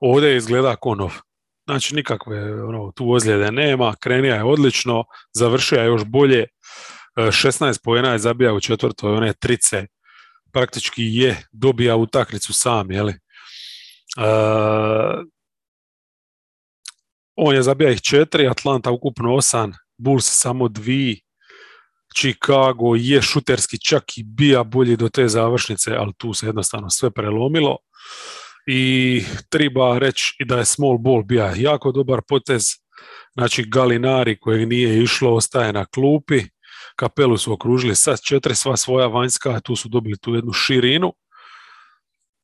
ovdje izgleda konov Znači nikakve ono, tu ozljede nema, krenija je odlično, završio je još bolje, 16 pojena je zabija u četvrtoj, one trice praktički je dobija utakmicu sam, jeli. Uh, on je zabija ih četiri, Atlanta ukupno osam, Bulls samo dvi, Chicago je šuterski čak i bija bolji do te završnice, ali tu se jednostavno sve prelomilo. I treba reći i da je small ball bija jako dobar potez. Znači Galinari kojeg nije išlo ostaje na klupi. Kapelu su okružili sa četiri sva svoja vanjska, tu su dobili tu jednu širinu.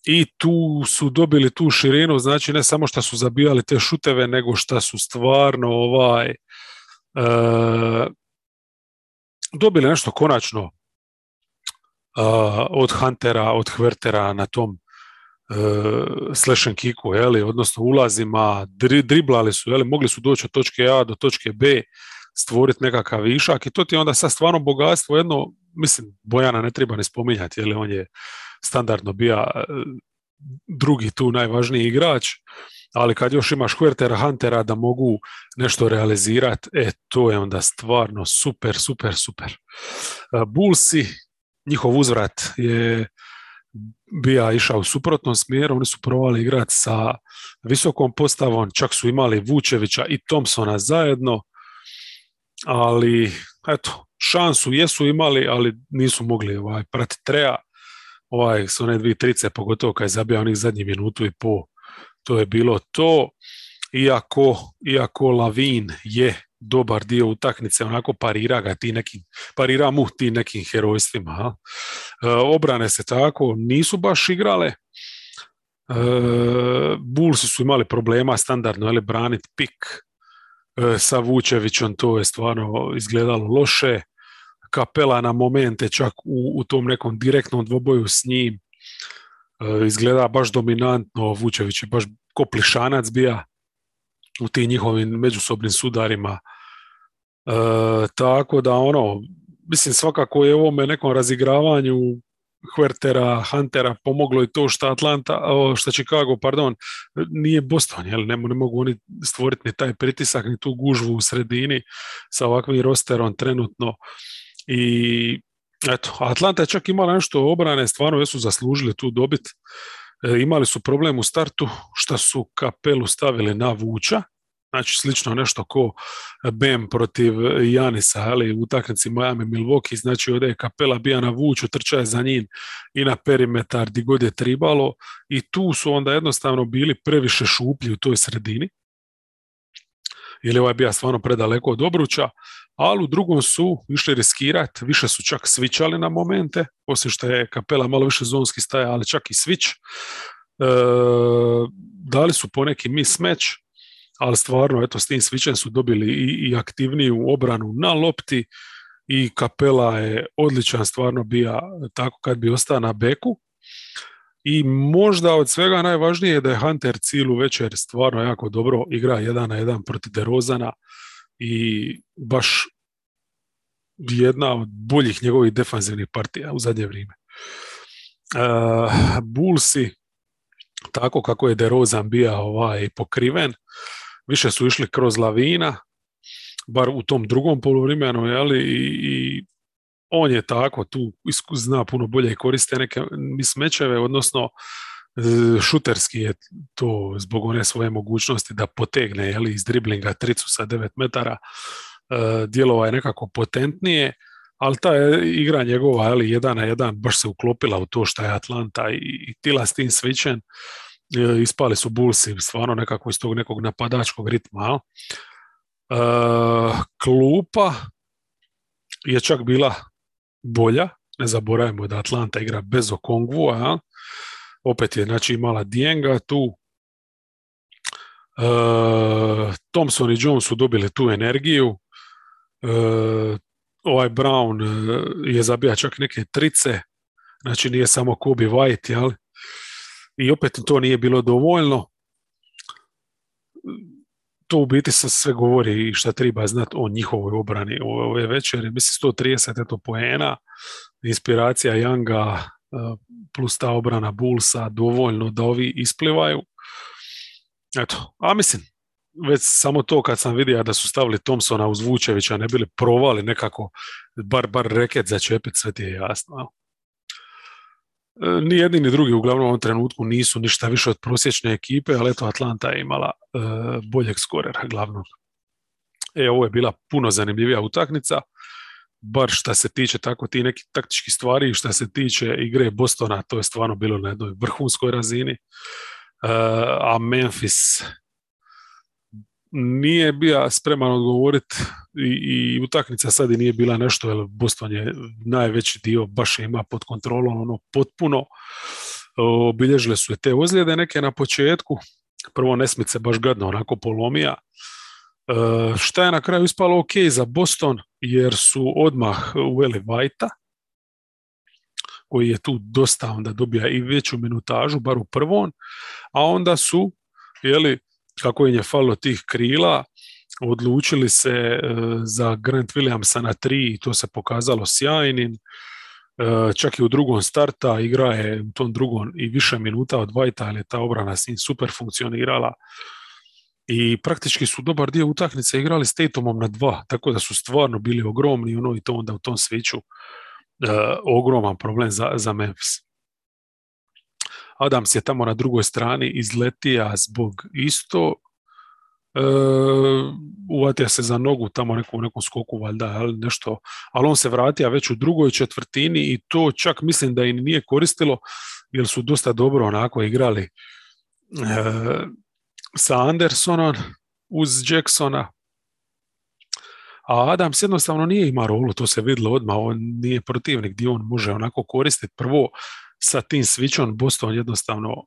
I tu su dobili tu širinu, znači ne samo što su zabijali te šuteve, nego što su stvarno ovaj dobili nešto konačno uh, od Huntera, od Hvertera na tom uh, slash and kicku, odnosno ulazima, dri, driblali su, jeli, mogli su doći od točke A do točke B, stvoriti nekakav višak i to ti je onda sad stvarno bogatstvo jedno, mislim, Bojana ne treba ni spominjati, on je standardno bio drugi tu najvažniji igrač, ali kad još imaš Huertera, Huntera da mogu nešto realizirati, e, to je onda stvarno super, super, super. Bullsi, njihov uzvrat je bija išao u suprotnom smjeru, oni su provali igrati sa visokom postavom, čak su imali Vučevića i Thompsona zajedno, ali eto, šansu jesu imali, ali nisu mogli ovaj, pratiti treja. Ovaj, s one dvije trice, pogotovo kad je zabija onih zadnjih minutu i po, to je bilo to. Iako, iako Lavin je dobar dio utakmice, onako parira ga ti nekim, parira mu ti nekim herojstvima. E, obrane se tako nisu baš igrale. E, Bulls su imali problema standardno, ali branit pik E, sa Vučevićom to je stvarno izgledalo loše. Kapela na momente čak u, u tom nekom direktnom dvoboju s njim izgleda baš dominantno. Vučević je baš koplišanac bija u tim njihovim međusobnim sudarima. E, tako da ono, mislim svakako je ovome nekom razigravanju Huertera, Huntera pomoglo i to što Atlanta, što Chicago, pardon, nije Boston, jel? Ne, ne mogu oni stvoriti ni taj pritisak, ni tu gužvu u sredini sa ovakvim rosterom trenutno. I eto, Atlanta je čak imala nešto obrane, stvarno jesu zaslužili tu dobit. E, imali su problem u startu što su kapelu stavili na vuča, Znači slično nešto ko Bem protiv Janisa, ali u utakmici Miami Milwaukee, znači ovdje je kapela bija na vuču, trčaje za njim i na perimetar di god je tribalo i tu su onda jednostavno bili previše šuplji u toj sredini. Ili ovaj bija stvarno predaleko od obruča, ali u drugom su išli riskirati, više su čak svičali na momente, osim što je kapela malo više zonski staja, ali čak i svić. E, dali su poneki mismatch, ali stvarno eto s tim svičem su dobili i, i aktivniju obranu na lopti i Kapela je odličan stvarno bija tako kad bi ostao na beku i možda od svega najvažnije je da je Hunter cijelu večer stvarno jako dobro igra jedan na jedan protiv DeRozana i baš jedna od boljih njegovih defanzivnih partija u zadnje vrijeme. Uh, Bullsi, tako kako je DeRozan bio ovaj pokriven, više su išli kroz lavina, bar u tom drugom poluvremenu, i, i on je tako tu zna puno bolje i koriste neke mismečeve, odnosno e, šuterski je to zbog one svoje mogućnosti da potegne jeli, iz driblinga tricu sa 9 metara, e, djelova je nekako potentnije, ali ta igra njegova, ali jedan na jedan, baš se uklopila u to što je Atlanta i, i tila s tim svičen, E, ispali su Bullsi stvarno nekako iz tog nekog napadačkog ritma. E, klupa je čak bila bolja, ne zaboravimo da Atlanta igra bez Okongvu, a opet je znači imala Dienga tu. E, Thompson i Jones su dobili tu energiju. E, ovaj Brown je zabija čak neke trice, znači nije samo Kobe White, jel? i opet to nije bilo dovoljno. To u biti se sve govori i šta treba znati o njihovoj obrani ove večeri. Mislim 130 eto poena, inspiracija Younga e, plus ta obrana Bullsa dovoljno da ovi isplivaju. Eto, a mislim, već samo to kad sam vidio da su stavili Thompsona uz Vučevića, ne bili provali nekako, bar, bar reket začepit, sve ti je jasno. E, ni jedni ni drugi uglavnom u ovom trenutku nisu ništa više od prosječne ekipe, ali eto Atlanta je imala e, boljeg skorera glavnog. E, ovo je bila puno zanimljivija utakmica, bar što se tiče tako ti neki taktički stvari i što se tiče igre Bostona, to je stvarno bilo na jednoj vrhunskoj razini. E, a Memphis nije bio spreman odgovoriti i, i utakmica sad i nije bila nešto, jer Boston je najveći dio baš ima pod kontrolom, ono potpuno. Obilježile su je te ozljede neke na početku, prvo nesmice baš gadno onako polomija, e, šta je na kraju ispalo? Ok za Boston, jer su odmah uveli Vajta, koji je tu dosta onda dobija i veću minutažu, bar u prvom, a onda su, jeli, kako im je falilo tih krila, odlučili se e, za Grant Williamsa na tri i to se pokazalo sjajnim. E, čak i u drugom starta igra je u tom drugom i više minuta od Vajta, ali je ta obrana s njim super funkcionirala. I praktički su dobar dio utakmice igrali s Tatumom na dva, tako da su stvarno bili ogromni ono, i to onda u tom sviću e, ogroman problem za, za Memphis. Adams je tamo na drugoj strani izletija zbog isto e, uvatio se za nogu tamo neku, nekom skoku valjda ali nešto, ali on se vratio već u drugoj četvrtini i to čak mislim da im nije koristilo jer su dosta dobro onako igrali e, sa Andersonom uz Jacksona. A Adams jednostavno nije ima rolu, to se vidjelo odmah, on nije protivnik gdje on može onako koristiti prvo sa tim switchom Boston jednostavno uh,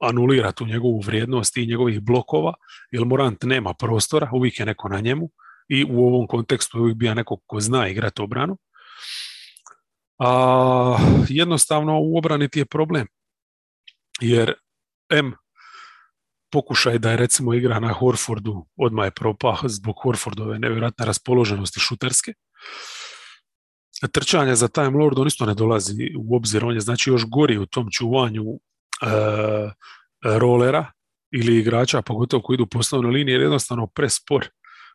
anulira tu njegovu vrijednost i njegovih blokova, jer Morant nema prostora, uvijek je neko na njemu i u ovom kontekstu uvijek bija neko ko zna igrati obranu. A jednostavno u obrani ti je problem. Jer M pokušaj da je recimo igra na Horfordu odmah je propah zbog Horfordove nevjerojatne raspoloženosti šuterske trčanje za Time Lord, on isto ne dolazi u obzir, on je znači još gori u tom čuvanju e, rolera ili igrača, pogotovo koji idu po poslovnoj liniji, jer jednostavno prespor.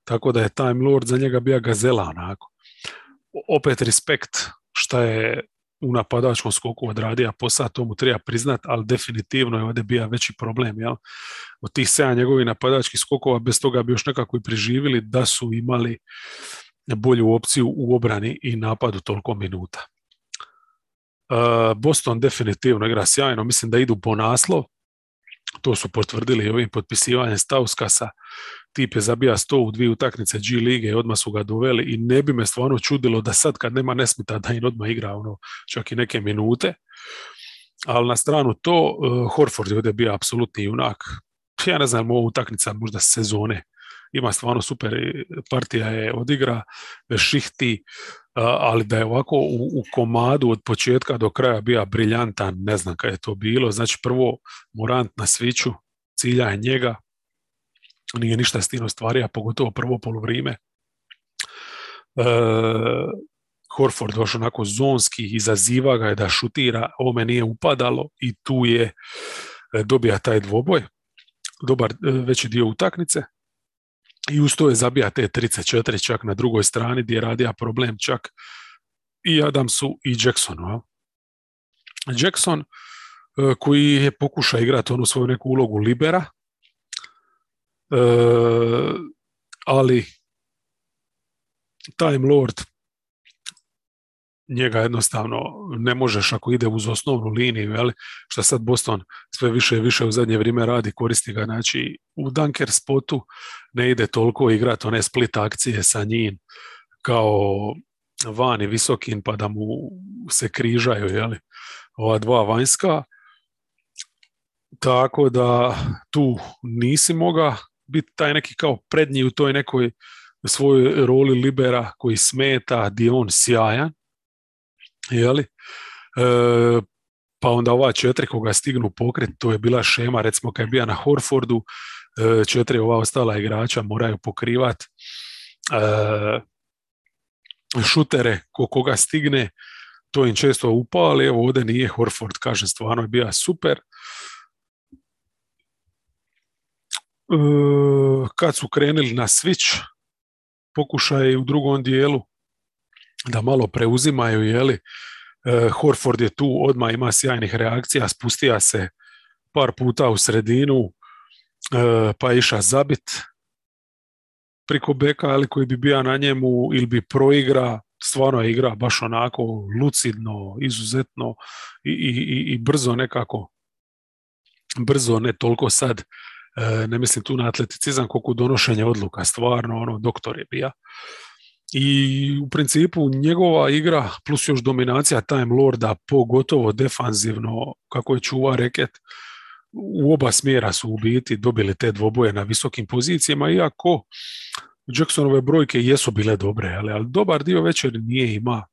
Tako da je Time Lord za njega bija gazela onako. Opet respekt šta je u napadačkom skoku odradio posao, to mu treba priznat, ali definitivno je ovdje bio veći problem. Jel? Od tih sedam njegovih napadačkih skokova, bez toga bi još nekako i preživili da su imali bolju opciju u obrani i napadu toliko minuta. E, Boston definitivno igra sjajno, mislim da idu po naslov, to su potvrdili ovim potpisivanjem Stauskasa, tip je zabija sto u dvije utakmice G lige i odmah su ga doveli i ne bi me stvarno čudilo da sad kad nema nesmita da im odmah igra ono, čak i neke minute. Ali na stranu to, uh, Horford je ovdje bio apsolutni junak. Ja ne znam, ovo utakmica možda sezone ima stvarno super partija je odigra, šihti, ali da je ovako u, komadu od početka do kraja bio briljantan, ne znam kada je to bilo. Znači prvo Morant na sviću, cilja je njega, nije ništa s tim ostvario, pogotovo prvo polovrime. E, Horford baš onako zonski, izaziva ga je da šutira, ome nije upadalo i tu je e, dobija taj dvoboj, dobar e, veći dio utakmice i uz to je zabija te 34 čak na drugoj strani gdje je radija problem čak i Adamsu i Jacksonu. Jackson e, koji je pokušao igrati onu svoju neku ulogu libera, e, ali Time Lord njega jednostavno ne možeš ako ide uz osnovnu liniju, jel? što sad Boston sve više i više u zadnje vrijeme radi, koristi ga, znači u dunker spotu ne ide toliko igrati one split akcije sa njim kao vani visokin pa da mu se križaju jeli, ova dva vanjska. Tako da tu nisi moga biti taj neki kao prednji u toj nekoj svojoj roli libera koji smeta, di on sjajan, jeli? E, pa onda ova četiri koga stignu pokret, to je bila šema, recimo kad je bio na Horfordu, e, četiri ova ostala igrača moraju pokrivat e, šutere ko koga stigne, to im često upao, ali evo ovdje nije Horford, kažem, stvarno je bio super. kad su krenuli na switch, pokušaj u drugom dijelu da malo preuzimaju, jeli, Horford je tu, odmah ima sjajnih reakcija, spustija se par puta u sredinu, pa je iša zabit priko beka, ali koji bi bio na njemu ili bi proigra, stvarno je igra baš onako lucidno, izuzetno i, i, i brzo nekako brzo, ne toliko sad e, ne mislim tu na atleticizam koliko donošenje odluka, stvarno ono doktor je bija i u principu njegova igra plus još dominacija Time Lorda pogotovo defanzivno kako je čuva reket u oba smjera su u biti dobili te dvoboje na visokim pozicijama iako Jacksonove brojke jesu bile dobre, ali, ali dobar dio večer nije ima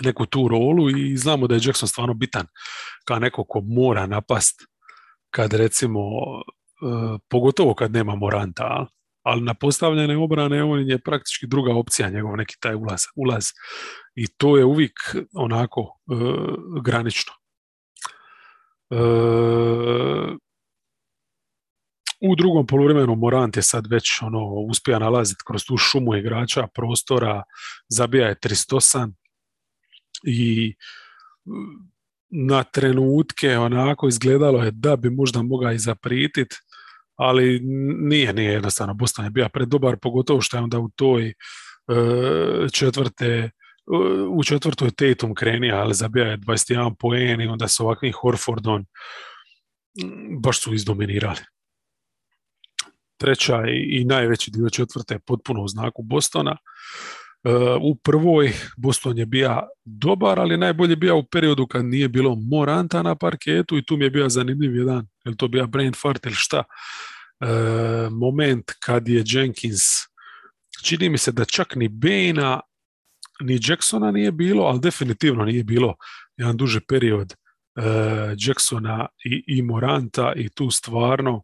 neku tu rolu i znamo da je Jackson stvarno bitan kao neko ko mora napast kad recimo, e, pogotovo kad nema Moranta, ali na postavljene obrane on je praktički druga opcija njegov neki taj ulaz, ulaz. i to je uvijek onako e, granično. E, u drugom poluvremenu Morant je sad već ono uspija nalaziti kroz tu šumu igrača prostora, zabija je 308 i na trenutke onako izgledalo je da bi možda mogao i zapritit, ali nije, nije jednostavno. Boston je bio predobar, pogotovo što je onda u toj e, četvrte u četvrtoj Tatum krenija, ali zabija je 21 poen i onda s ovakvim Horfordom baš su izdominirali treća i najveći dio četvrte potpuno u znaku Bostona. U prvoj Boston je bio dobar, ali najbolje bio u periodu kad nije bilo Moranta na parketu i tu mi je bio zanimljiv jedan, je to bio fart ili šta, e, moment kad je Jenkins, čini mi se da čak ni Bejna ni Jacksona nije bilo, ali definitivno nije bilo jedan duži period e, Jacksona i, i Moranta i tu stvarno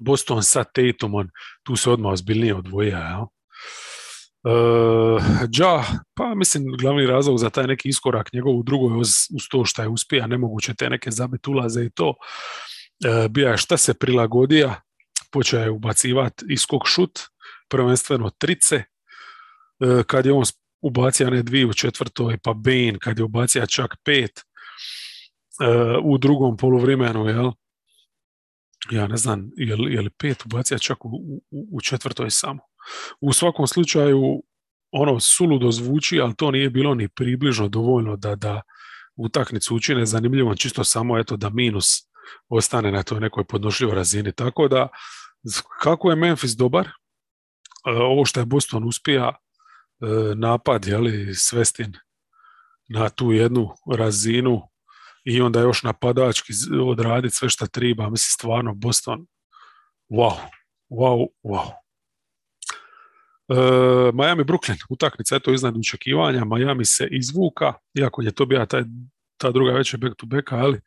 Boston sa Tatumom, tu se odmah ozbiljnije odvoja. Ja? Uh, ja, pa mislim glavni razlog za taj neki iskorak njegov u drugoj uz, uz to što je uspija, nemoguće te neke zabit ulaze i to. Uh, bija šta se prilagodija, počeo je ubacivati iskok šut, prvenstveno trice, uh, kad je on ubacio ne dvije u četvrtoj, pa Bane kad je ubacio čak pet uh, u drugom poluvremenu, jel? ja ne znam, je li, je li pet ubacija čak u, u, u četvrtoj samo. U svakom slučaju, ono suludo zvuči, ali to nije bilo ni približno dovoljno da, da utaknicu učine zanimljivom, čisto samo eto da minus ostane na toj nekoj podnošljivoj razini. Tako da, kako je Memphis dobar, e, ovo što je Boston uspija e, napad, jeli, svestin na tu jednu razinu i onda još napadački odraditi sve što treba. Mislim, stvarno, Boston, wow, wow, wow. E, Miami Brooklyn, utakmica je to iznad očekivanja, Miami se izvuka, iako je to bila taj, ta druga večer back to back, ali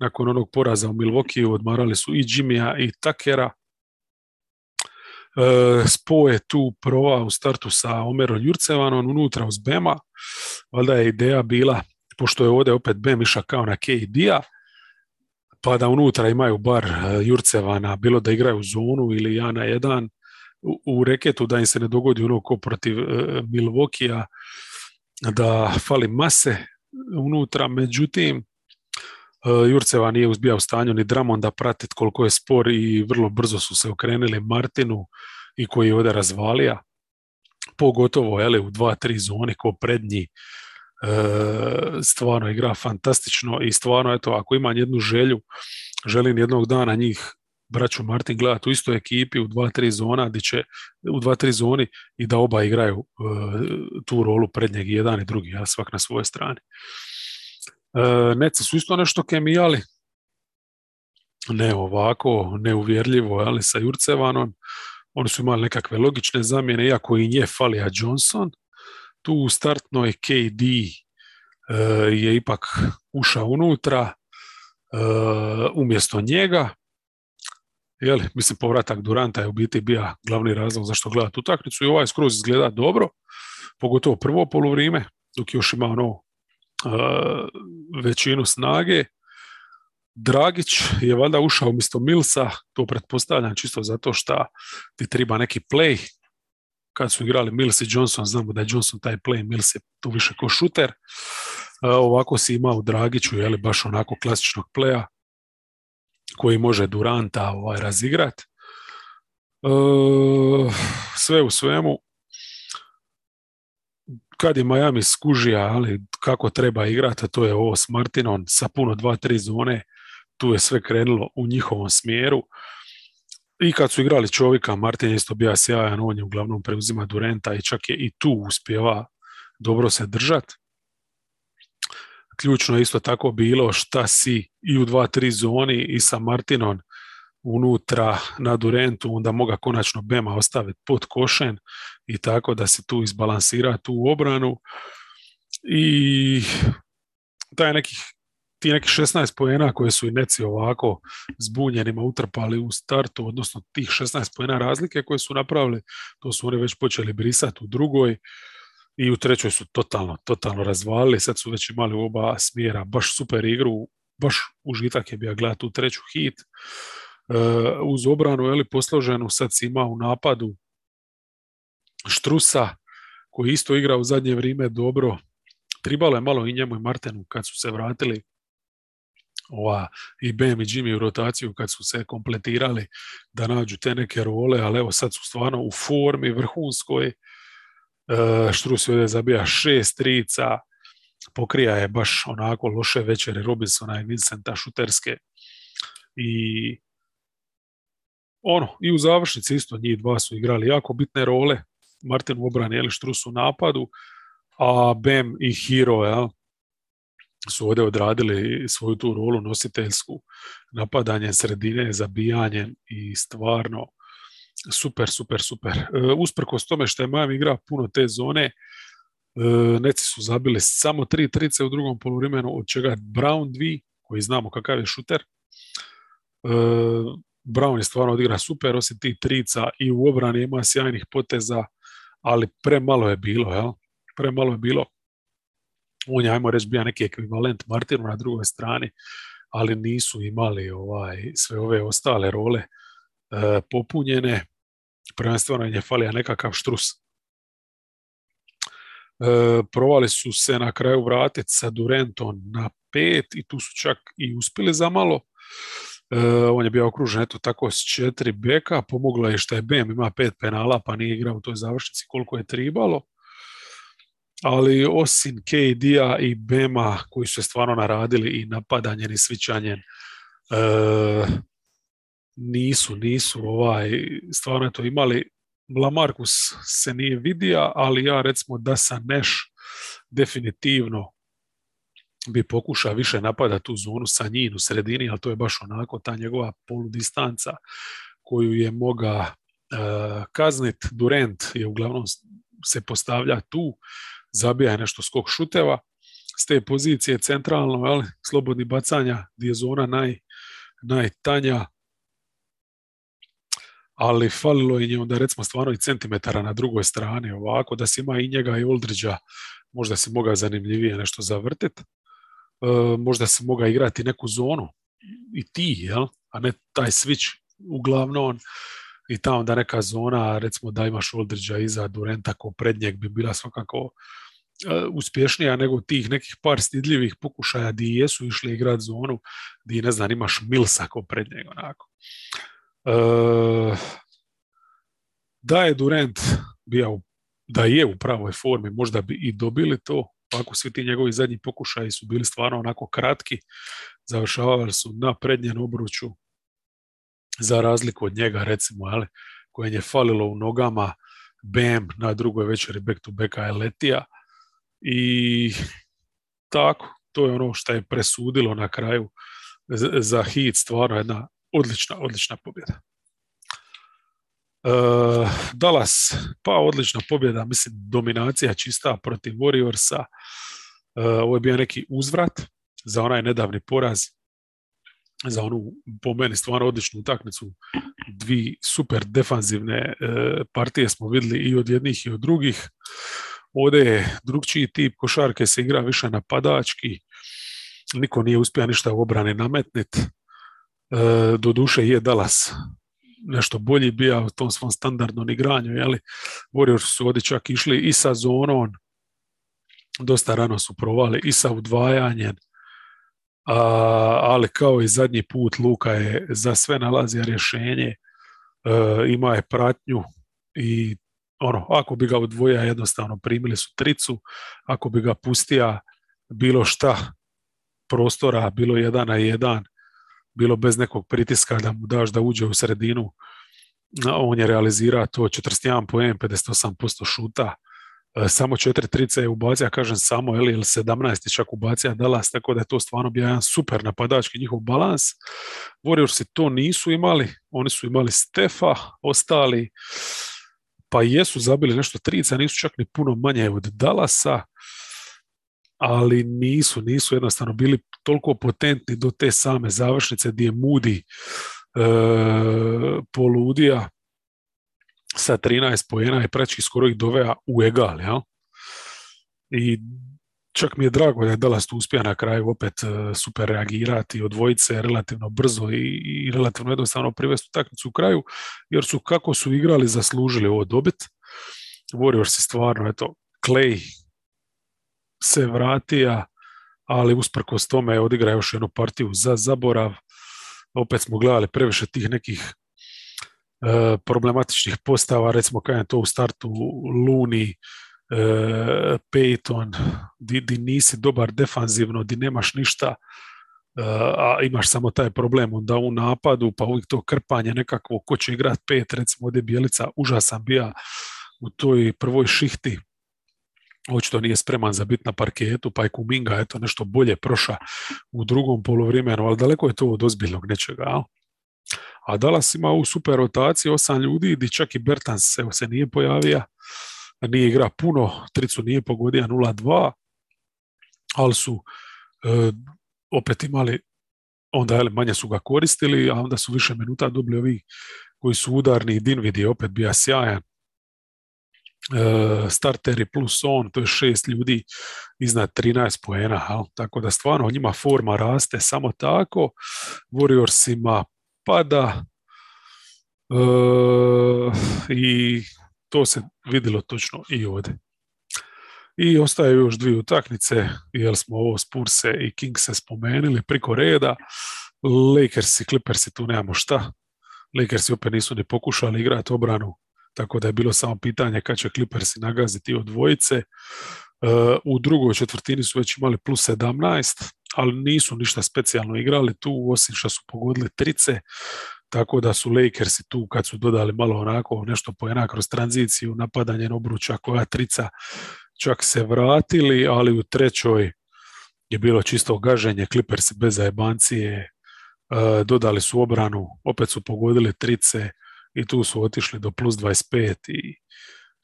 nakon onog poraza u Milwaukee odmarali su i Jimmya i Takera. E, Spo je tu prova u startu sa Omerom Jurcevanom, unutra uz Bema, valjda je ideja bila pošto je ovdje opet Bem iša kao na KD-a, pa da unutra imaju bar e, Jurcevana, bilo da igraju u zonu ili ja na jedan, u, reketu da im se ne dogodi ono ko protiv uh, Milvokija, da fali mase unutra, međutim uh, Jurceva nije uzbija u stanju ni da pratiti koliko je spor i vrlo brzo su se okrenuli Martinu i koji je ovdje razvalija, pogotovo ele, u dva, tri zone ko prednji E, stvarno igra fantastično i stvarno, eto, ako imam jednu želju, želim jednog dana njih braću Martin gledati u istoj ekipi u dva, tri zona, gdje će, u dva, tri zoni i da oba igraju e, tu rolu prednjeg, jedan i drugi, ja svak na svojoj strani. E, Neci su isto nešto kemijali, ne ovako, neuvjerljivo, ali sa Jurcevanom, oni su imali nekakve logične zamjene, iako i nje falija Johnson, tu u startnoj KD e, je ipak ušao unutra e, umjesto njega. Jeli, mislim, povratak Duranta je u biti bio glavni razlog zašto gledati utakmicu i ovaj skroz izgleda dobro, pogotovo prvo poluvrijeme, dok još ima ono e, većinu snage. Dragić je valjda ušao umjesto Milsa, to pretpostavljam čisto zato što ti treba neki play. Kad su igrali Mills i Johnson, znamo da je Johnson taj play, Mills je tu više ko šuter. ovako si imao Dragiću, je li baš onako klasičnog playa koji može Duranta ovaj, razigrat. E, sve u svemu, kad je Miami skužija, ali kako treba igrati, to je ovo s Martinom sa puno 2-3 zone, tu je sve krenulo u njihovom smjeru. I kad su igrali čovjeka, Martin je isto bio sjajan, on je uglavnom preuzima Durenta i čak je i tu uspjeva dobro se držati. Ključno je isto tako bilo šta si i u 2-3 zoni i sa Martinom unutra na Durentu, onda moga konačno Bema ostaviti pod košen i tako da se tu izbalansira tu obranu. I taj nekih ti neki 16 pojena koje su i neci ovako zbunjenima utrpali u startu, odnosno tih 16 pojena razlike koje su napravili, to su oni već počeli brisati u drugoj i u trećoj su totalno, totalno razvalili, sad su već imali u oba smjera baš super igru, baš užitak je bio gledati u treću hit, uh, uz obranu je li posloženu, sad si ima u napadu Štrusa, koji isto igra u zadnje vrijeme dobro, tribalo je malo i njemu i Martenu kad su se vratili ova, i Bam i Jimmy u rotaciju kad su se kompletirali da nađu te neke role, ali evo sad su stvarno u formi vrhunskoj. Uh, Štrus je zabija šest trica, pokrija je baš onako loše večere. Robinsona i Vincenta šuterske. I ono, i u završnici isto njih dva su igrali jako bitne role, Martin u obrani, Eli Štrus u napadu, a Bem i Hero, jel, su ovdje odradili svoju tu rolu nositeljsku, napadanje sredine, zabijanje i stvarno super, super, super. E, usprkos tome što je Miami igra puno te zone, e, Neci su zabili samo tri trice u drugom poluvremenu, od čega Brown dvi, koji znamo kakav je šuter. E, Brown je stvarno odigra super, osim tih trica i u obrani ima sjajnih poteza, ali premalo je bilo, jel? Premalo je bilo on je, ajmo reći, bio neki ekvivalent Martinu na drugoj strani, ali nisu imali ovaj sve ove ostale role popunjene. Prvenstveno je falija nekakav štrus. E, provali su se na kraju vratiti sa Durentom na pet i tu su čak i uspjeli za malo. E, on je bio okružen eto tako s četiri beka, pomoglo je što je Bem ima pet penala pa nije igrao u toj završnici koliko je tribalo ali osim KD-a i Bema koji su stvarno naradili i napadanjem i svićanjem e, nisu, nisu ovaj, stvarno to imali Lamarcus se nije vidio, ali ja recimo da sa Neš definitivno bi pokušao više napadati tu zonu sa njim u sredini, ali to je baš onako ta njegova poludistanca koju je moga uh, kaznit. Durant je uglavnom se postavlja tu, zabija nešto skok šuteva. S te pozicije centralno, jel, slobodni bacanja, gdje je zona naj, najtanja, ali falilo je onda recimo stvarno i centimetara na drugoj strani ovako, da si ima i njega i Oldriđa, možda si moga zanimljivije nešto zavrtiti, e, možda si moga igrati neku zonu i ti, jel? a ne taj switch uglavnom i tamo da neka zona, recimo da imaš Oldriđa iza Durenta ko prednjeg bi bila svakako e, uspješnija nego tih nekih par stidljivih pokušaja di jesu išli igrati zonu, di ne znam imaš Milsa ko prednjeg onako. E, da je Durant bio da je u pravoj formi, možda bi i dobili to, ako svi ti njegovi zadnji pokušaji su bili stvarno onako kratki, završavali su na prednjem obruču, za razliku od njega recimo, ali, koje je falilo u nogama, Bam na drugoj večeri back to backa je letija i tako, to je ono što je presudilo na kraju. Za hit, stvarno jedna odlična, odlična pobjeda. Uh, Dallas, pa odlična pobjeda, mislim dominacija čista protiv Warriorsa. Uh, ovo je bio neki uzvrat za onaj nedavni poraz za onu po meni stvarno odličnu utakmicu. Dvi super defanzivne uh, partije smo vidjeli i od jednih i od drugih. Ovdje je drugčiji tip košarke se igra više napadački. niko nije uspio ništa u obrani nametnit. E, do duše je Dallas nešto bolji bio u tom svom standardnom igranju, jeli? Warriors su ovdje čak išli i sa zonom, dosta rano su provali i sa udvajanjem, a, ali kao i zadnji put Luka je za sve nalazio rješenje, e, ima je pratnju i ono, ako bi ga udvoja jednostavno primili su tricu, ako bi ga pustija bilo šta prostora, bilo jedan na jedan, bilo bez nekog pritiska da mu daš da uđe u sredinu, on je realizira to 41 poen, 58% šuta, e, samo četiri trice je ubacija, kažem samo, ili 17 čak ubacija Dallas, tako da je to stvarno bio jedan super napadački njihov balans. Warriorsi to nisu imali, oni su imali Stefa, ostali pa jesu zabili nešto trica, nisu čak ni puno manje od Dallasa, ali nisu, nisu jednostavno bili toliko potentni do te same završnice gdje je Moody e, poludija sa 13 pojena i prečki skoro ih dovea u egal, jel? I čak mi je drago da je Dallas tu uspija na kraju opet e, super reagirati, odvojiti se relativno brzo i, i relativno jednostavno privesti utakmicu u kraju, jer su kako su igrali zaslužili ovo dobit. Warriors je stvarno, eto, Clay se vratija, ali usprkos tome je odigra još jednu partiju za zaborav. Opet smo gledali previše tih nekih e, problematičnih postava, recimo kada je to u startu Luni, e, Peyton, di, di, nisi dobar defanzivno, di nemaš ništa, e, a imaš samo taj problem onda u napadu, pa uvijek to krpanje nekako ko će igrat pet, recimo ovdje Bijelica užasan bija u toj prvoj šihti, očito nije spreman za bit na parketu, pa je Kuminga eto nešto bolje proša u drugom poluvremenu, ali daleko je to od ozbiljnog nečega. A, a Dallas ima u super rotaciji osam ljudi, di čak i Bertans evo, se nije pojavio, nije igra puno, tricu nije pogodio 0-2, ali su e, opet imali, onda je manje su ga koristili, a onda su više minuta dobili ovi koji su udarni, Dinvid je opet bio sjajan, starteri plus on, to je šest ljudi iznad 13 poena, tako da stvarno njima forma raste samo tako, Warriorsima pada e, i to se vidjelo točno i ovdje. I ostaje još dvije utakmice, jer smo ovo Spurse i Kingse spomenuli priko reda. Lakers i Clippers tu nemamo šta. Lakersi opet nisu ni pokušali igrati obranu tako da je bilo samo pitanje kad će Clippersi nagaziti od dvojice. E, u drugoj četvrtini su već imali plus 17, ali nisu ništa specijalno igrali tu, osim što su pogodili trice, tako da su Lakersi tu kad su dodali malo onako nešto pojena kroz tranziciju, napadanje obruča koja trica čak se vratili, ali u trećoj je bilo čisto gaženje, Clippersi bez zajebancije, e, dodali su obranu, opet su pogodili trice, i tu su otišli do plus 25 i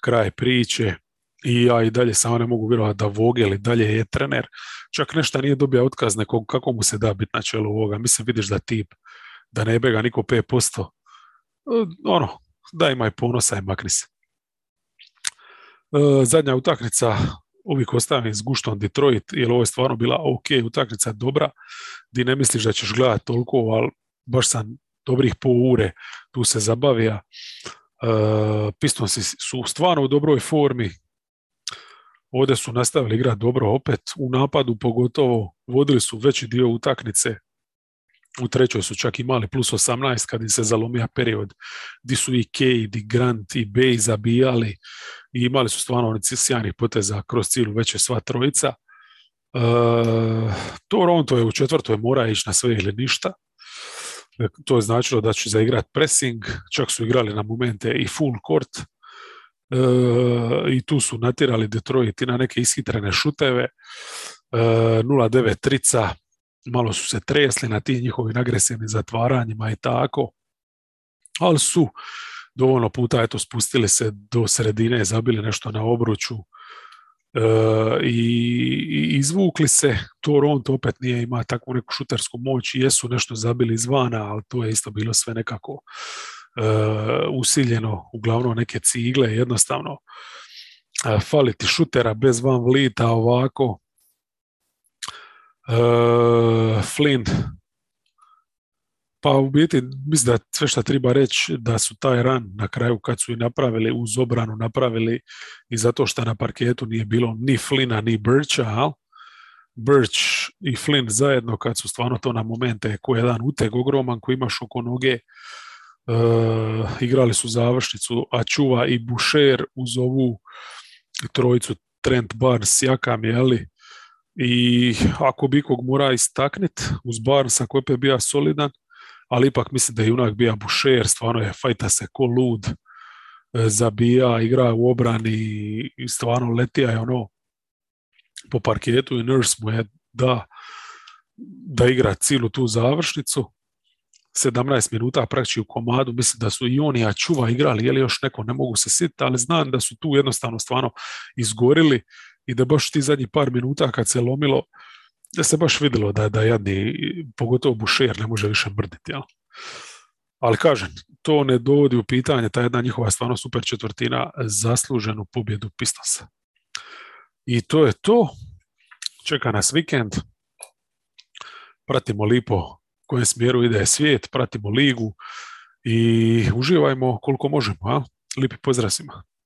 kraj priče i ja i dalje samo ne mogu vjerovati da Vogel i dalje je trener. Čak nešto nije dobio otkaz nekog, kako mu se da biti na čelu ovoga. Mislim, vidiš da tip, da ne bega niko 5%. E, ono, da ima i ponosa i makni se. E, zadnja utakmica uvijek ostavim s guštom Detroit, jer ovo je stvarno bila ok utakmica, dobra, di ne misliš da ćeš gledati toliko, ali baš sam dobrih pol ure tu se zabavija. E, Pistonsi su stvarno u dobroj formi. Ovdje su nastavili igrati dobro opet. U napadu pogotovo vodili su veći dio utakmice. U trećoj su čak imali plus 18 kad im se zalomija period gdje su i Cade, i Grant, i Bay zabijali i imali su stvarno sjajnih poteza kroz cijelu veće sva trojica. E, Toronto je u četvrtoj mora ići na sve ili ništa. To je značilo da će zaigrati pressing, čak su igrali na momente i full court e, i tu su natirali Detroit i na neke ishitrene šuteve. E, 0-9 trica, malo su se tresli na tim njihovim agresivnim zatvaranjima i tako, ali su dovoljno puta eto, spustili se do sredine, zabili nešto na obruču, i, izvukli se. Toronto opet nije ima takvu neku šutersku moć jesu nešto zabili izvana, ali to je isto bilo sve nekako uh, usiljeno, uglavnom neke cigle, jednostavno uh, faliti šutera bez van vlita ovako. Flynn, pa u biti mislim da sve što treba reći da su taj ran na kraju kad su i napravili uz obranu napravili i zato što na parketu nije bilo ni Flina ni Bircha, al? Birch i Flynn zajedno kad su stvarno to na momente ko jedan uteg ogroman koji imaš oko noge uh, igrali su završnicu a čuva i Boucher uz ovu trojicu Trent Barnes, Jakam, jeli, i ako bi kog mora istaknit uz Barnesa koji je bio solidan, ali ipak mislim da je junak bio Boucher, stvarno je fajta se ko lud, e, zabija, igra u obrani i stvarno letija je ono po parketu i Nurse mu je da, da igra cijelu tu završnicu. 17 minuta praktički u komadu, mislim da su i oni i Čuva igrali, je li još neko, ne mogu se sjetiti, ali znam da su tu jednostavno stvarno izgorili i da baš ti zadnji par minuta kad se lomilo, da se baš vidjelo da, da jadni, pogotovo Bušer ne može više mrditi. Jel? Ali kažem, to ne dovodi u pitanje, ta jedna njihova stvarno super četvrtina zasluženu pobjedu Pistonsa. I to je to. Čeka nas vikend. Pratimo lipo u kojem smjeru ide svijet, pratimo ligu i uživajmo koliko možemo. A? Lipi pozdrav svima.